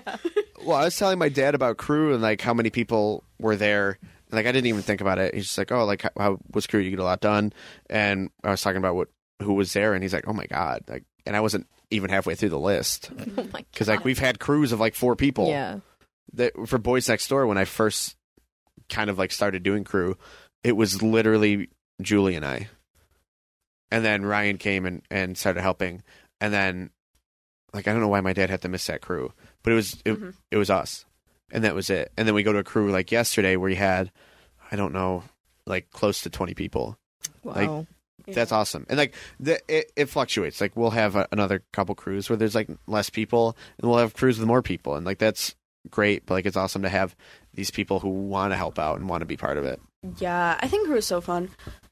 Well, I was telling my dad about crew and like how many people were there. And, like I didn't even think about it. He's just like, "Oh, like how, how was crew? You get a lot done." And I was talking about what who was there, and he's like, "Oh my god!" Like, and I wasn't even halfway through the list Oh my because like we've had crews of like four people. Yeah. That for Boys Next Door when I first kind of like started doing crew, it was literally Julie and I, and then Ryan came and and started helping, and then like I don't know why my dad had to miss that crew, but it was it, Mhm. it was us, and that was it. And then we go to a crew like yesterday where you had I don't know like close to twenty people. Like, Wow. That's awesome, and like the, it, it fluctuates. Like we'll have a, another couple crews where there's like less people, and we'll have crews with more people, and like that's great. But like it's awesome to have these people who want to help out and want to be part of it. Yeah, I think crew is so fun.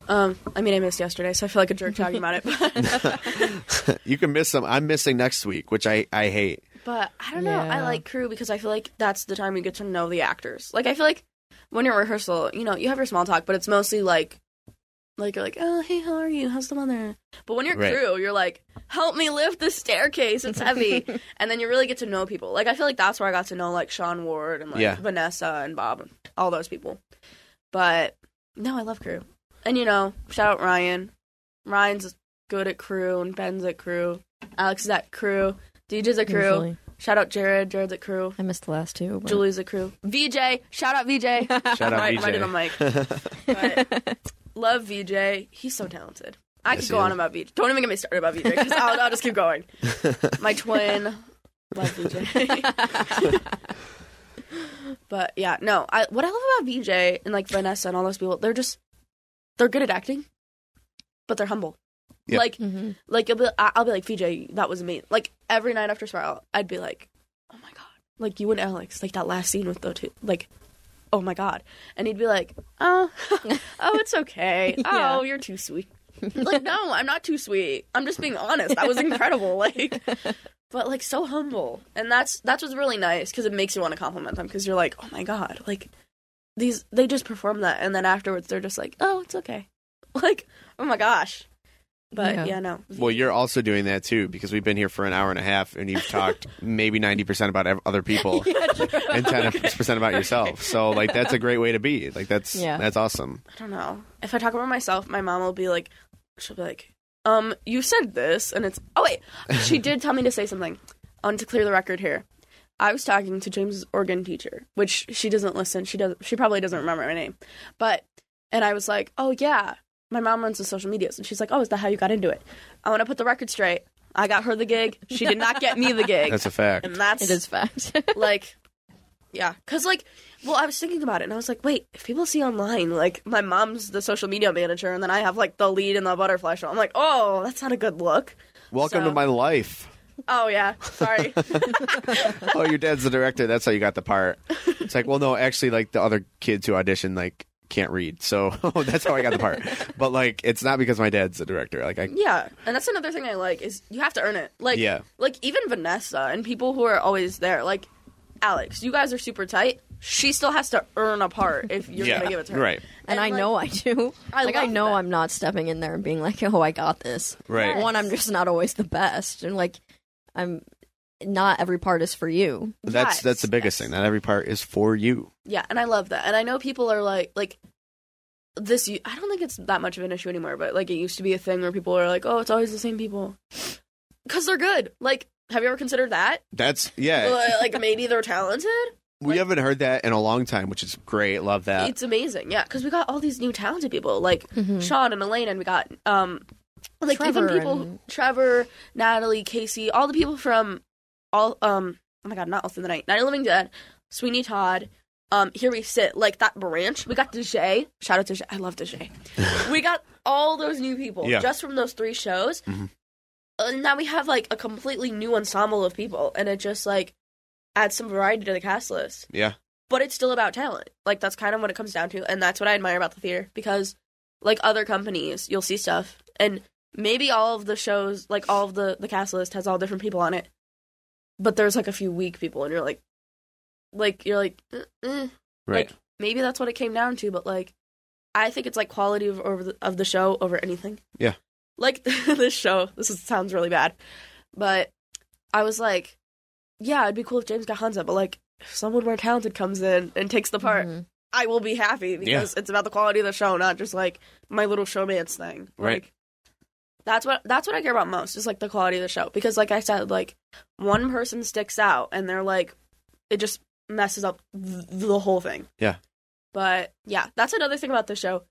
Um, I mean, I missed yesterday, so I feel like a jerk talking about it. But, you can miss them. I'm missing next week, which I I hate. but I don't know. I like crew because I feel like that's the time you get to know the actors. Like, I feel like when you're rehearsal, you know, you have your small talk, but it's mostly like, like you're like, oh, hey, how are you? How's the weather? But when you're Right. crew, you're like, help me lift the staircase. It's heavy, and then you really get to know people. Like, I feel like that's where I got to know like Sean Ward and like Yeah. Vanessa and Bob and all those people. But no, I love crew, and you know, shout out Ryan. Ryan's good at crew, and Ben's at crew. Alex is at crew. DJ's at crew. Usually. Shout out Jared. Jared's at crew. I missed the last two. but- Julie's at crew. VJ. Shout out VJ. Shout out right, VJ. right in the mic. But love VJ. He's so talented. I Yes, could go on about VJ. Don't even get me started about VJ because I'll, I'll just keep going. My twin. Love VJ. but yeah, no. I what I love about VJ and like Vanessa and all those people, they're just they're good at acting, but they're humble. Yeah. Like Mhm. like I'll be, I- I'll be like VJ, that was amazing. Like every night after Spiral, I'd be like, oh my god, like you and Alex, like that last scene with the two, like, oh my god, and he'd be like, oh, oh, it's okay. Yeah. Oh, you're too sweet. like no, I'm not too sweet. I'm just being honest. That was incredible. Like, but like so humble, and that's that's what's really nice because it makes you want to compliment them because you're like, oh my god, like these they just perform that, and then afterwards they're just like, oh, it's okay. Like, oh my gosh. But Yeah. yeah, no. Well, you're also doing that too because we've been here for an hour and a half, and you've talked maybe ninety percent about ev- other people and ten percent about yourself. So like that's a great way to be. Like that's Yeah. that's awesome. I don't know. If I talk about myself, my mom will be like, she'll be like, um, you said this, and it's, oh wait, she did tell me to say something. I want to clear the record here. I was talking to James's organ teacher, which she doesn't listen. She does. She probably doesn't remember my name, but and I was like, oh yeah, my mom runs the social medias, and she's like, oh, is that how you got into it? I want to put the record straight. I got her the gig. She did not get me the gig, That's a fact. and that's It is fact. like yeah because like well i was thinking about it and i was like wait if people see online like my mom's the social media manager and then i have like the lead in the butterfly show i'm like oh that's not a good look Welcome So- to my life. oh yeah sorry oh, your dad's the director. That's how you got the part. It's like, well, no, actually, like the other kids who auditioned, like can't read, so that's how I got the part. But like, it's not because my dad's the director. Like, I yeah and that's another thing i like is you have to earn it like Yeah. like even vanessa and people who are always there like alex you guys are super tight she still has to earn a part if you're yeah, gonna give it to her right, and, And, I like, know I do. I like I know that. I'm not stepping in there and being like, "Oh, I got this." right. Yes. One, I'm just not always the best, and like, I'm not every part is for you. That's Yes, that's the biggest yes. thing. Not every part is for you. Yeah, and I love that. And I know people are like, like this. I don't think it's that much of an issue anymore, but like it used to be a thing where people are like, "Oh, it's always the same people," because they're good. Like, have you ever considered that? That's yeah. Like maybe they're talented. we haven't heard that in a long time, which is great. Love that. It's amazing, yeah, because we got all these new talented people like Mhm. Sean and Elaine, and we got um like Trevor even people and- Trevor, Natalie, Casey, all the people from all um oh my god, not all through the night. Night of the Living Dead, Sweeney Todd, um, here we sit, like that branch. We got Dejay. Shout out to Dejay. I love Dejay. we got all those new people Yeah. just from those three shows. Mhm. And now we have like a completely new ensemble of people, and it just like adds some variety to the cast list. Yeah. But it's still about talent. Like that's kind of what it comes down to, and that's what I admire about the theater because, like other companies, you'll see stuff, and maybe all of the shows, like all of the the cast list, has all different people on it, but there's like a few weak people, and you're like, like you're like, eh, eh. Right. Like, maybe that's what it came down to, but like, I think it's like quality of over the, of the show over anything. Yeah. Like this show, this is, sounds really bad, but I was like, yeah, it'd be cool if James got Honza, but like, if someone more talented comes in and takes the part, Mhm. I will be happy because it's about the quality of the show, not just like my little showman's thing. Right. Like, that's what that's what I care about most is like the quality of the show because like I said, like one person sticks out and they're like, it just messes up th- the whole thing. Yeah. But yeah, that's another thing about the show.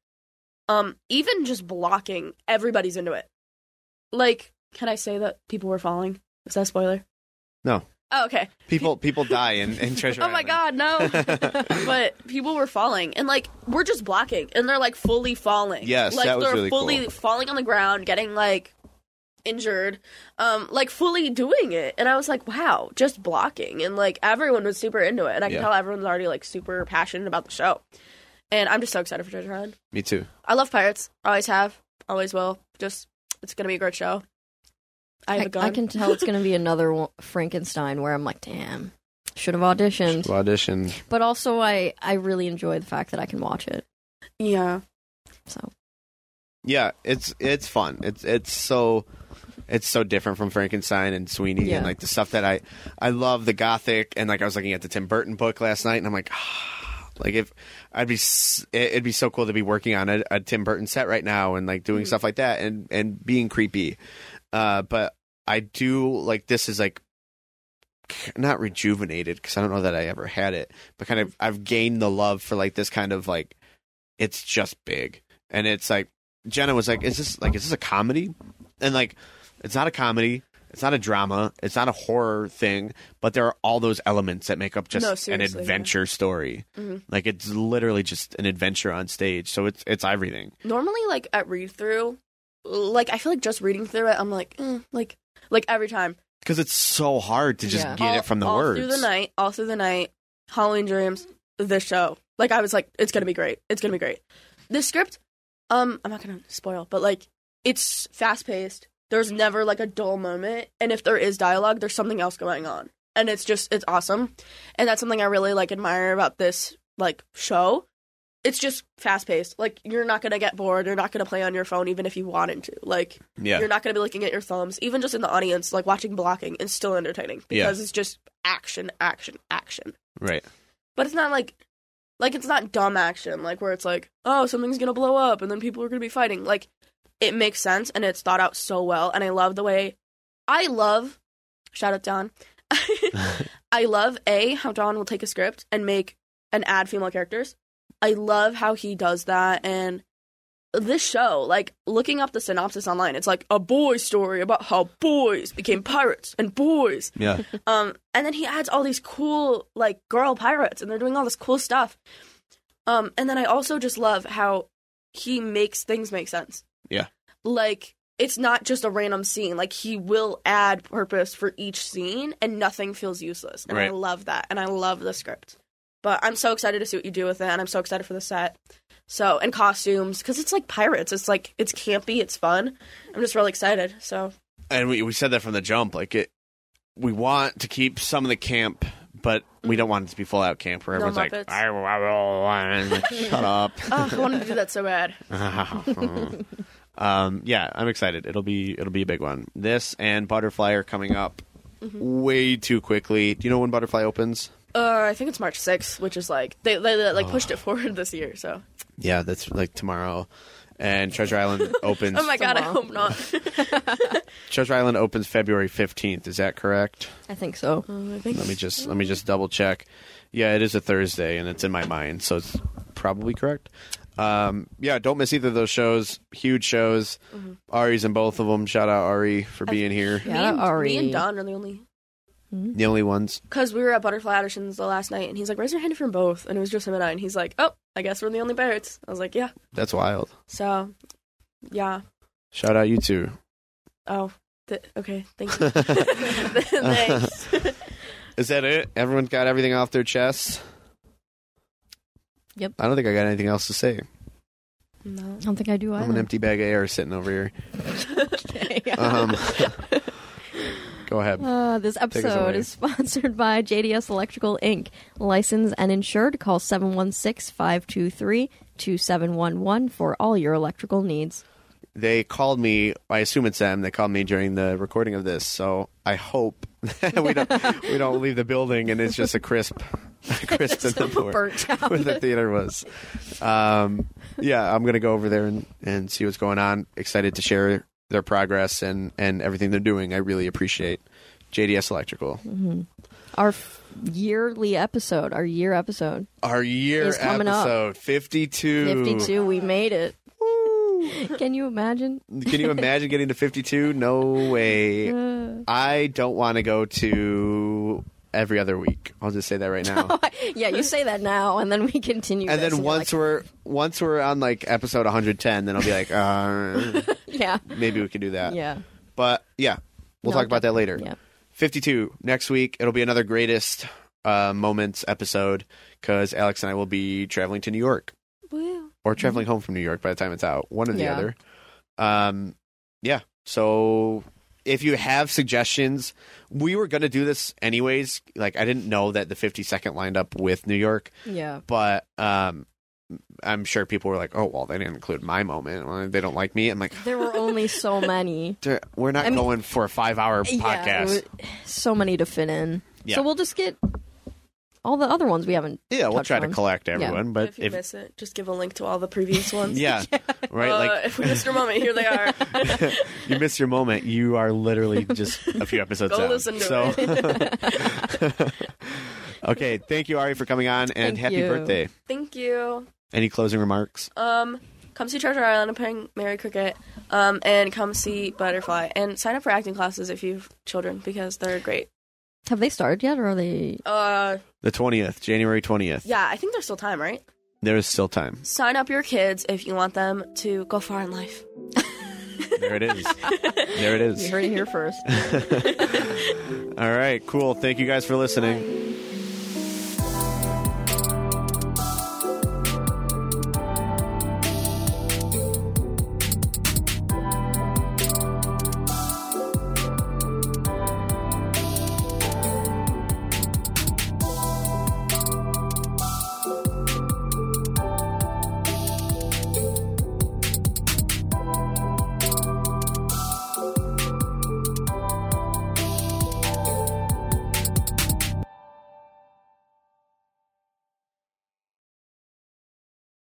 Um, even just blocking, everybody's into it. Like, can I say that people were falling? Is that a spoiler? No. Oh, okay. People people die in, in Treasure Oh my Island. god, no! but people were falling, and like we're just blocking, and they're like fully falling. Yes, like that was they're really fully cool. falling on the ground, getting like injured, um, like fully doing it. And I was like, wow, just blocking, and like everyone was super into it, and I can Yeah. tell everyone's already like super passionate about the show. And I'm just so excited for Treasure Island. Me too. I love pirates, always have, always will. Just it's gonna be a great show. I have I, a gun. I can tell it's going to be another one- Frankenstein where I'm like, damn, should have auditioned. Audition. But also, I I really enjoy the fact that I can watch it. Yeah. So Yeah, it's it's fun. It's it's so it's so different from Frankenstein and Sweeney Yeah. and like the stuff that I I love the gothic and like I was looking at the Tim Burton book last night and I'm like like if I'd be it- it'd be so cool to be working on a, a Tim Burton set right now and like doing mm. stuff like that and and being creepy. Uh but I do like this is like not rejuvenated because I don't know that I ever had it, but kind of I've gained the love for like this kind of like it's just big and it's like Jenna was like, "Is this like is this a comedy?" And like, it's not a comedy. It's not a drama. It's not a horror thing. But there are all those elements that make up just No, an seriously, yeah. adventure story. Mhm. Like it's literally just an adventure on stage. So it's it's everything. normally like at read through like i feel like just reading through it i'm like eh, like like every time. Because it's so hard to just Yeah. get all, it from the all words. through the night all through the night halloween dreams this show. Like i was like it's gonna be great. It's gonna be great. The script um i'm not gonna spoil but like it's fast paced there's never like a dull moment and if there is dialogue there's something else going on. And it's just it's awesome. And that's something i really like admire about this like show it's just fast paced like you're not gonna get bored you're not gonna play on your phone even if you wanted to like Yeah. you're not going to be looking at your thumbs, even just in the audience, like watching blocking is still entertaining Yeah. because it's just action, action, action. right. But it's not like, like it's not dumb action, like where it's like, oh, something's going to blow up and then people are going to be fighting. Like it makes sense and it's thought out so well. And I love the way, I love, shout out Don. I love A, how Don will take a script and make and add female characters. I love how he does that and this show, like looking up the synopsis online, it's like a boy story about how boys became pirates and boys. Yeah. Um, and then he adds all these cool like girl pirates, and they're doing all this cool stuff. Um, and then I also just love how he makes things make sense. Yeah. Like it's not just a random scene. Like he will add purpose for each scene, and nothing feels useless. And I love that, and I love the script. But I'm so excited to see what you do with it, and I'm so excited for the set. So and costumes because it's like pirates. It's like it's campy. It's fun. I'm just really excited. So and we we said that from the jump. Like it, we want to keep some of the camp, but we don't want it to be full out camp where everyone's like, Muppets. I, I, I, I, like, "Shut up." oh, I wanted to do that so bad. um, yeah, I'm excited. It'll be it'll be a big one. This and Butterfly are coming up Mm-hmm. way too quickly. Do you know when Butterfly opens? Uh, I think it's March 6th, which is like they, they, they like pushed it forward this year. So Yeah, that's like tomorrow. And Treasure Island opens. oh my god, I hope not. Treasure Island opens February 15th. Is that correct? I think so. I think Let me just let me just double check. Yeah, it is a Thursday, and it's in my mind, so it's probably correct. Um, yeah, don't miss either of those shows. Huge shows. Ari's in both of them. Shout out Ari for being here. Yeah, me, and, Ari. me and Don are the only The only ones. because we were at Butterfly Auditions the last night, and he's like, "Raise your hand if you're both," and it was just him and I, and he's like, "Oh, I guess we're the only Barretts." I was like, "Yeah." That's wild. So, yeah. Shout out you two. Oh, th- okay. Thank you. Thanks. Is that it? Everyone's got everything off their chests? Yep. I don't think I got anything else to say. no. I don't think I do either. I'm an empty bag of air sitting over here. Okay. Um, go ahead. Uh, this episode is sponsored by JDS Electrical Inc. Licensed and insured. Call 716-523-2711 for all your electrical needs. They called me. I assume it's them. They called me during the recording of this. So I hope we don't we don't leave the building and it's just a crisp, crisp in the floor. Where the theater was. Um, yeah, I'm gonna go over there and, and see what's going on. Excited to share their progress and, and everything they're doing. I really appreciate JDS Electrical. Our f- yearly episode, our year episode. Our year Is coming up. episode 52. 52, we made it. Can you imagine? Can you imagine getting to 52? No way. Uh, I don't want to go to every other week. I'll just say that right now. yeah, you say that now, and then we continue. and then once we're once we're on like episode 110, then I'll be like, uh, yeah, maybe we can do that. yeah, But yeah, we'll No, talk about that later. yeah. 52 next week. It'll be another greatest uh, moments episode because Alex and I will be traveling to New York Woo. or traveling home from New York by the time it's out. One or the Yeah. other. Um, yeah. So if you have suggestions, we were going to do this anyways. Like I didn't know that the 52nd lined up with New York, yeah. but um, I'm sure people were like, "Oh, well, they didn't include my moment. Well, they don't like me." I'm like, There were only so many. "We're not I mean- going for a five-hour podcast." it was- so many to fit in. Yeah. So we'll just get all the other ones we haven't. yeah, we'll touched try to collect everyone, but if you miss it, just give a link to all the previous ones. yeah, right. Uh, like if we missed your moment, here they are. you missed your moment. You are literally just a few episodes Go out. listen to so, okay, thank you, Ari, for coming on, and Thank happy you. birthday. Thank you. Any closing remarks? Um, come see Treasure Island. I'm playing Mary Cricket. Um, and come see Butterfly and sign up for acting classes if you've children because they're great. Have they started yet, or are they? Uh, The twentieth, January twentieth. yeah, I think there's still time, right? There is still time. Sign up your kids if you want them to go far in life. There it is. there it is. You is. heard it here first. All right, cool. Thank you guys for listening.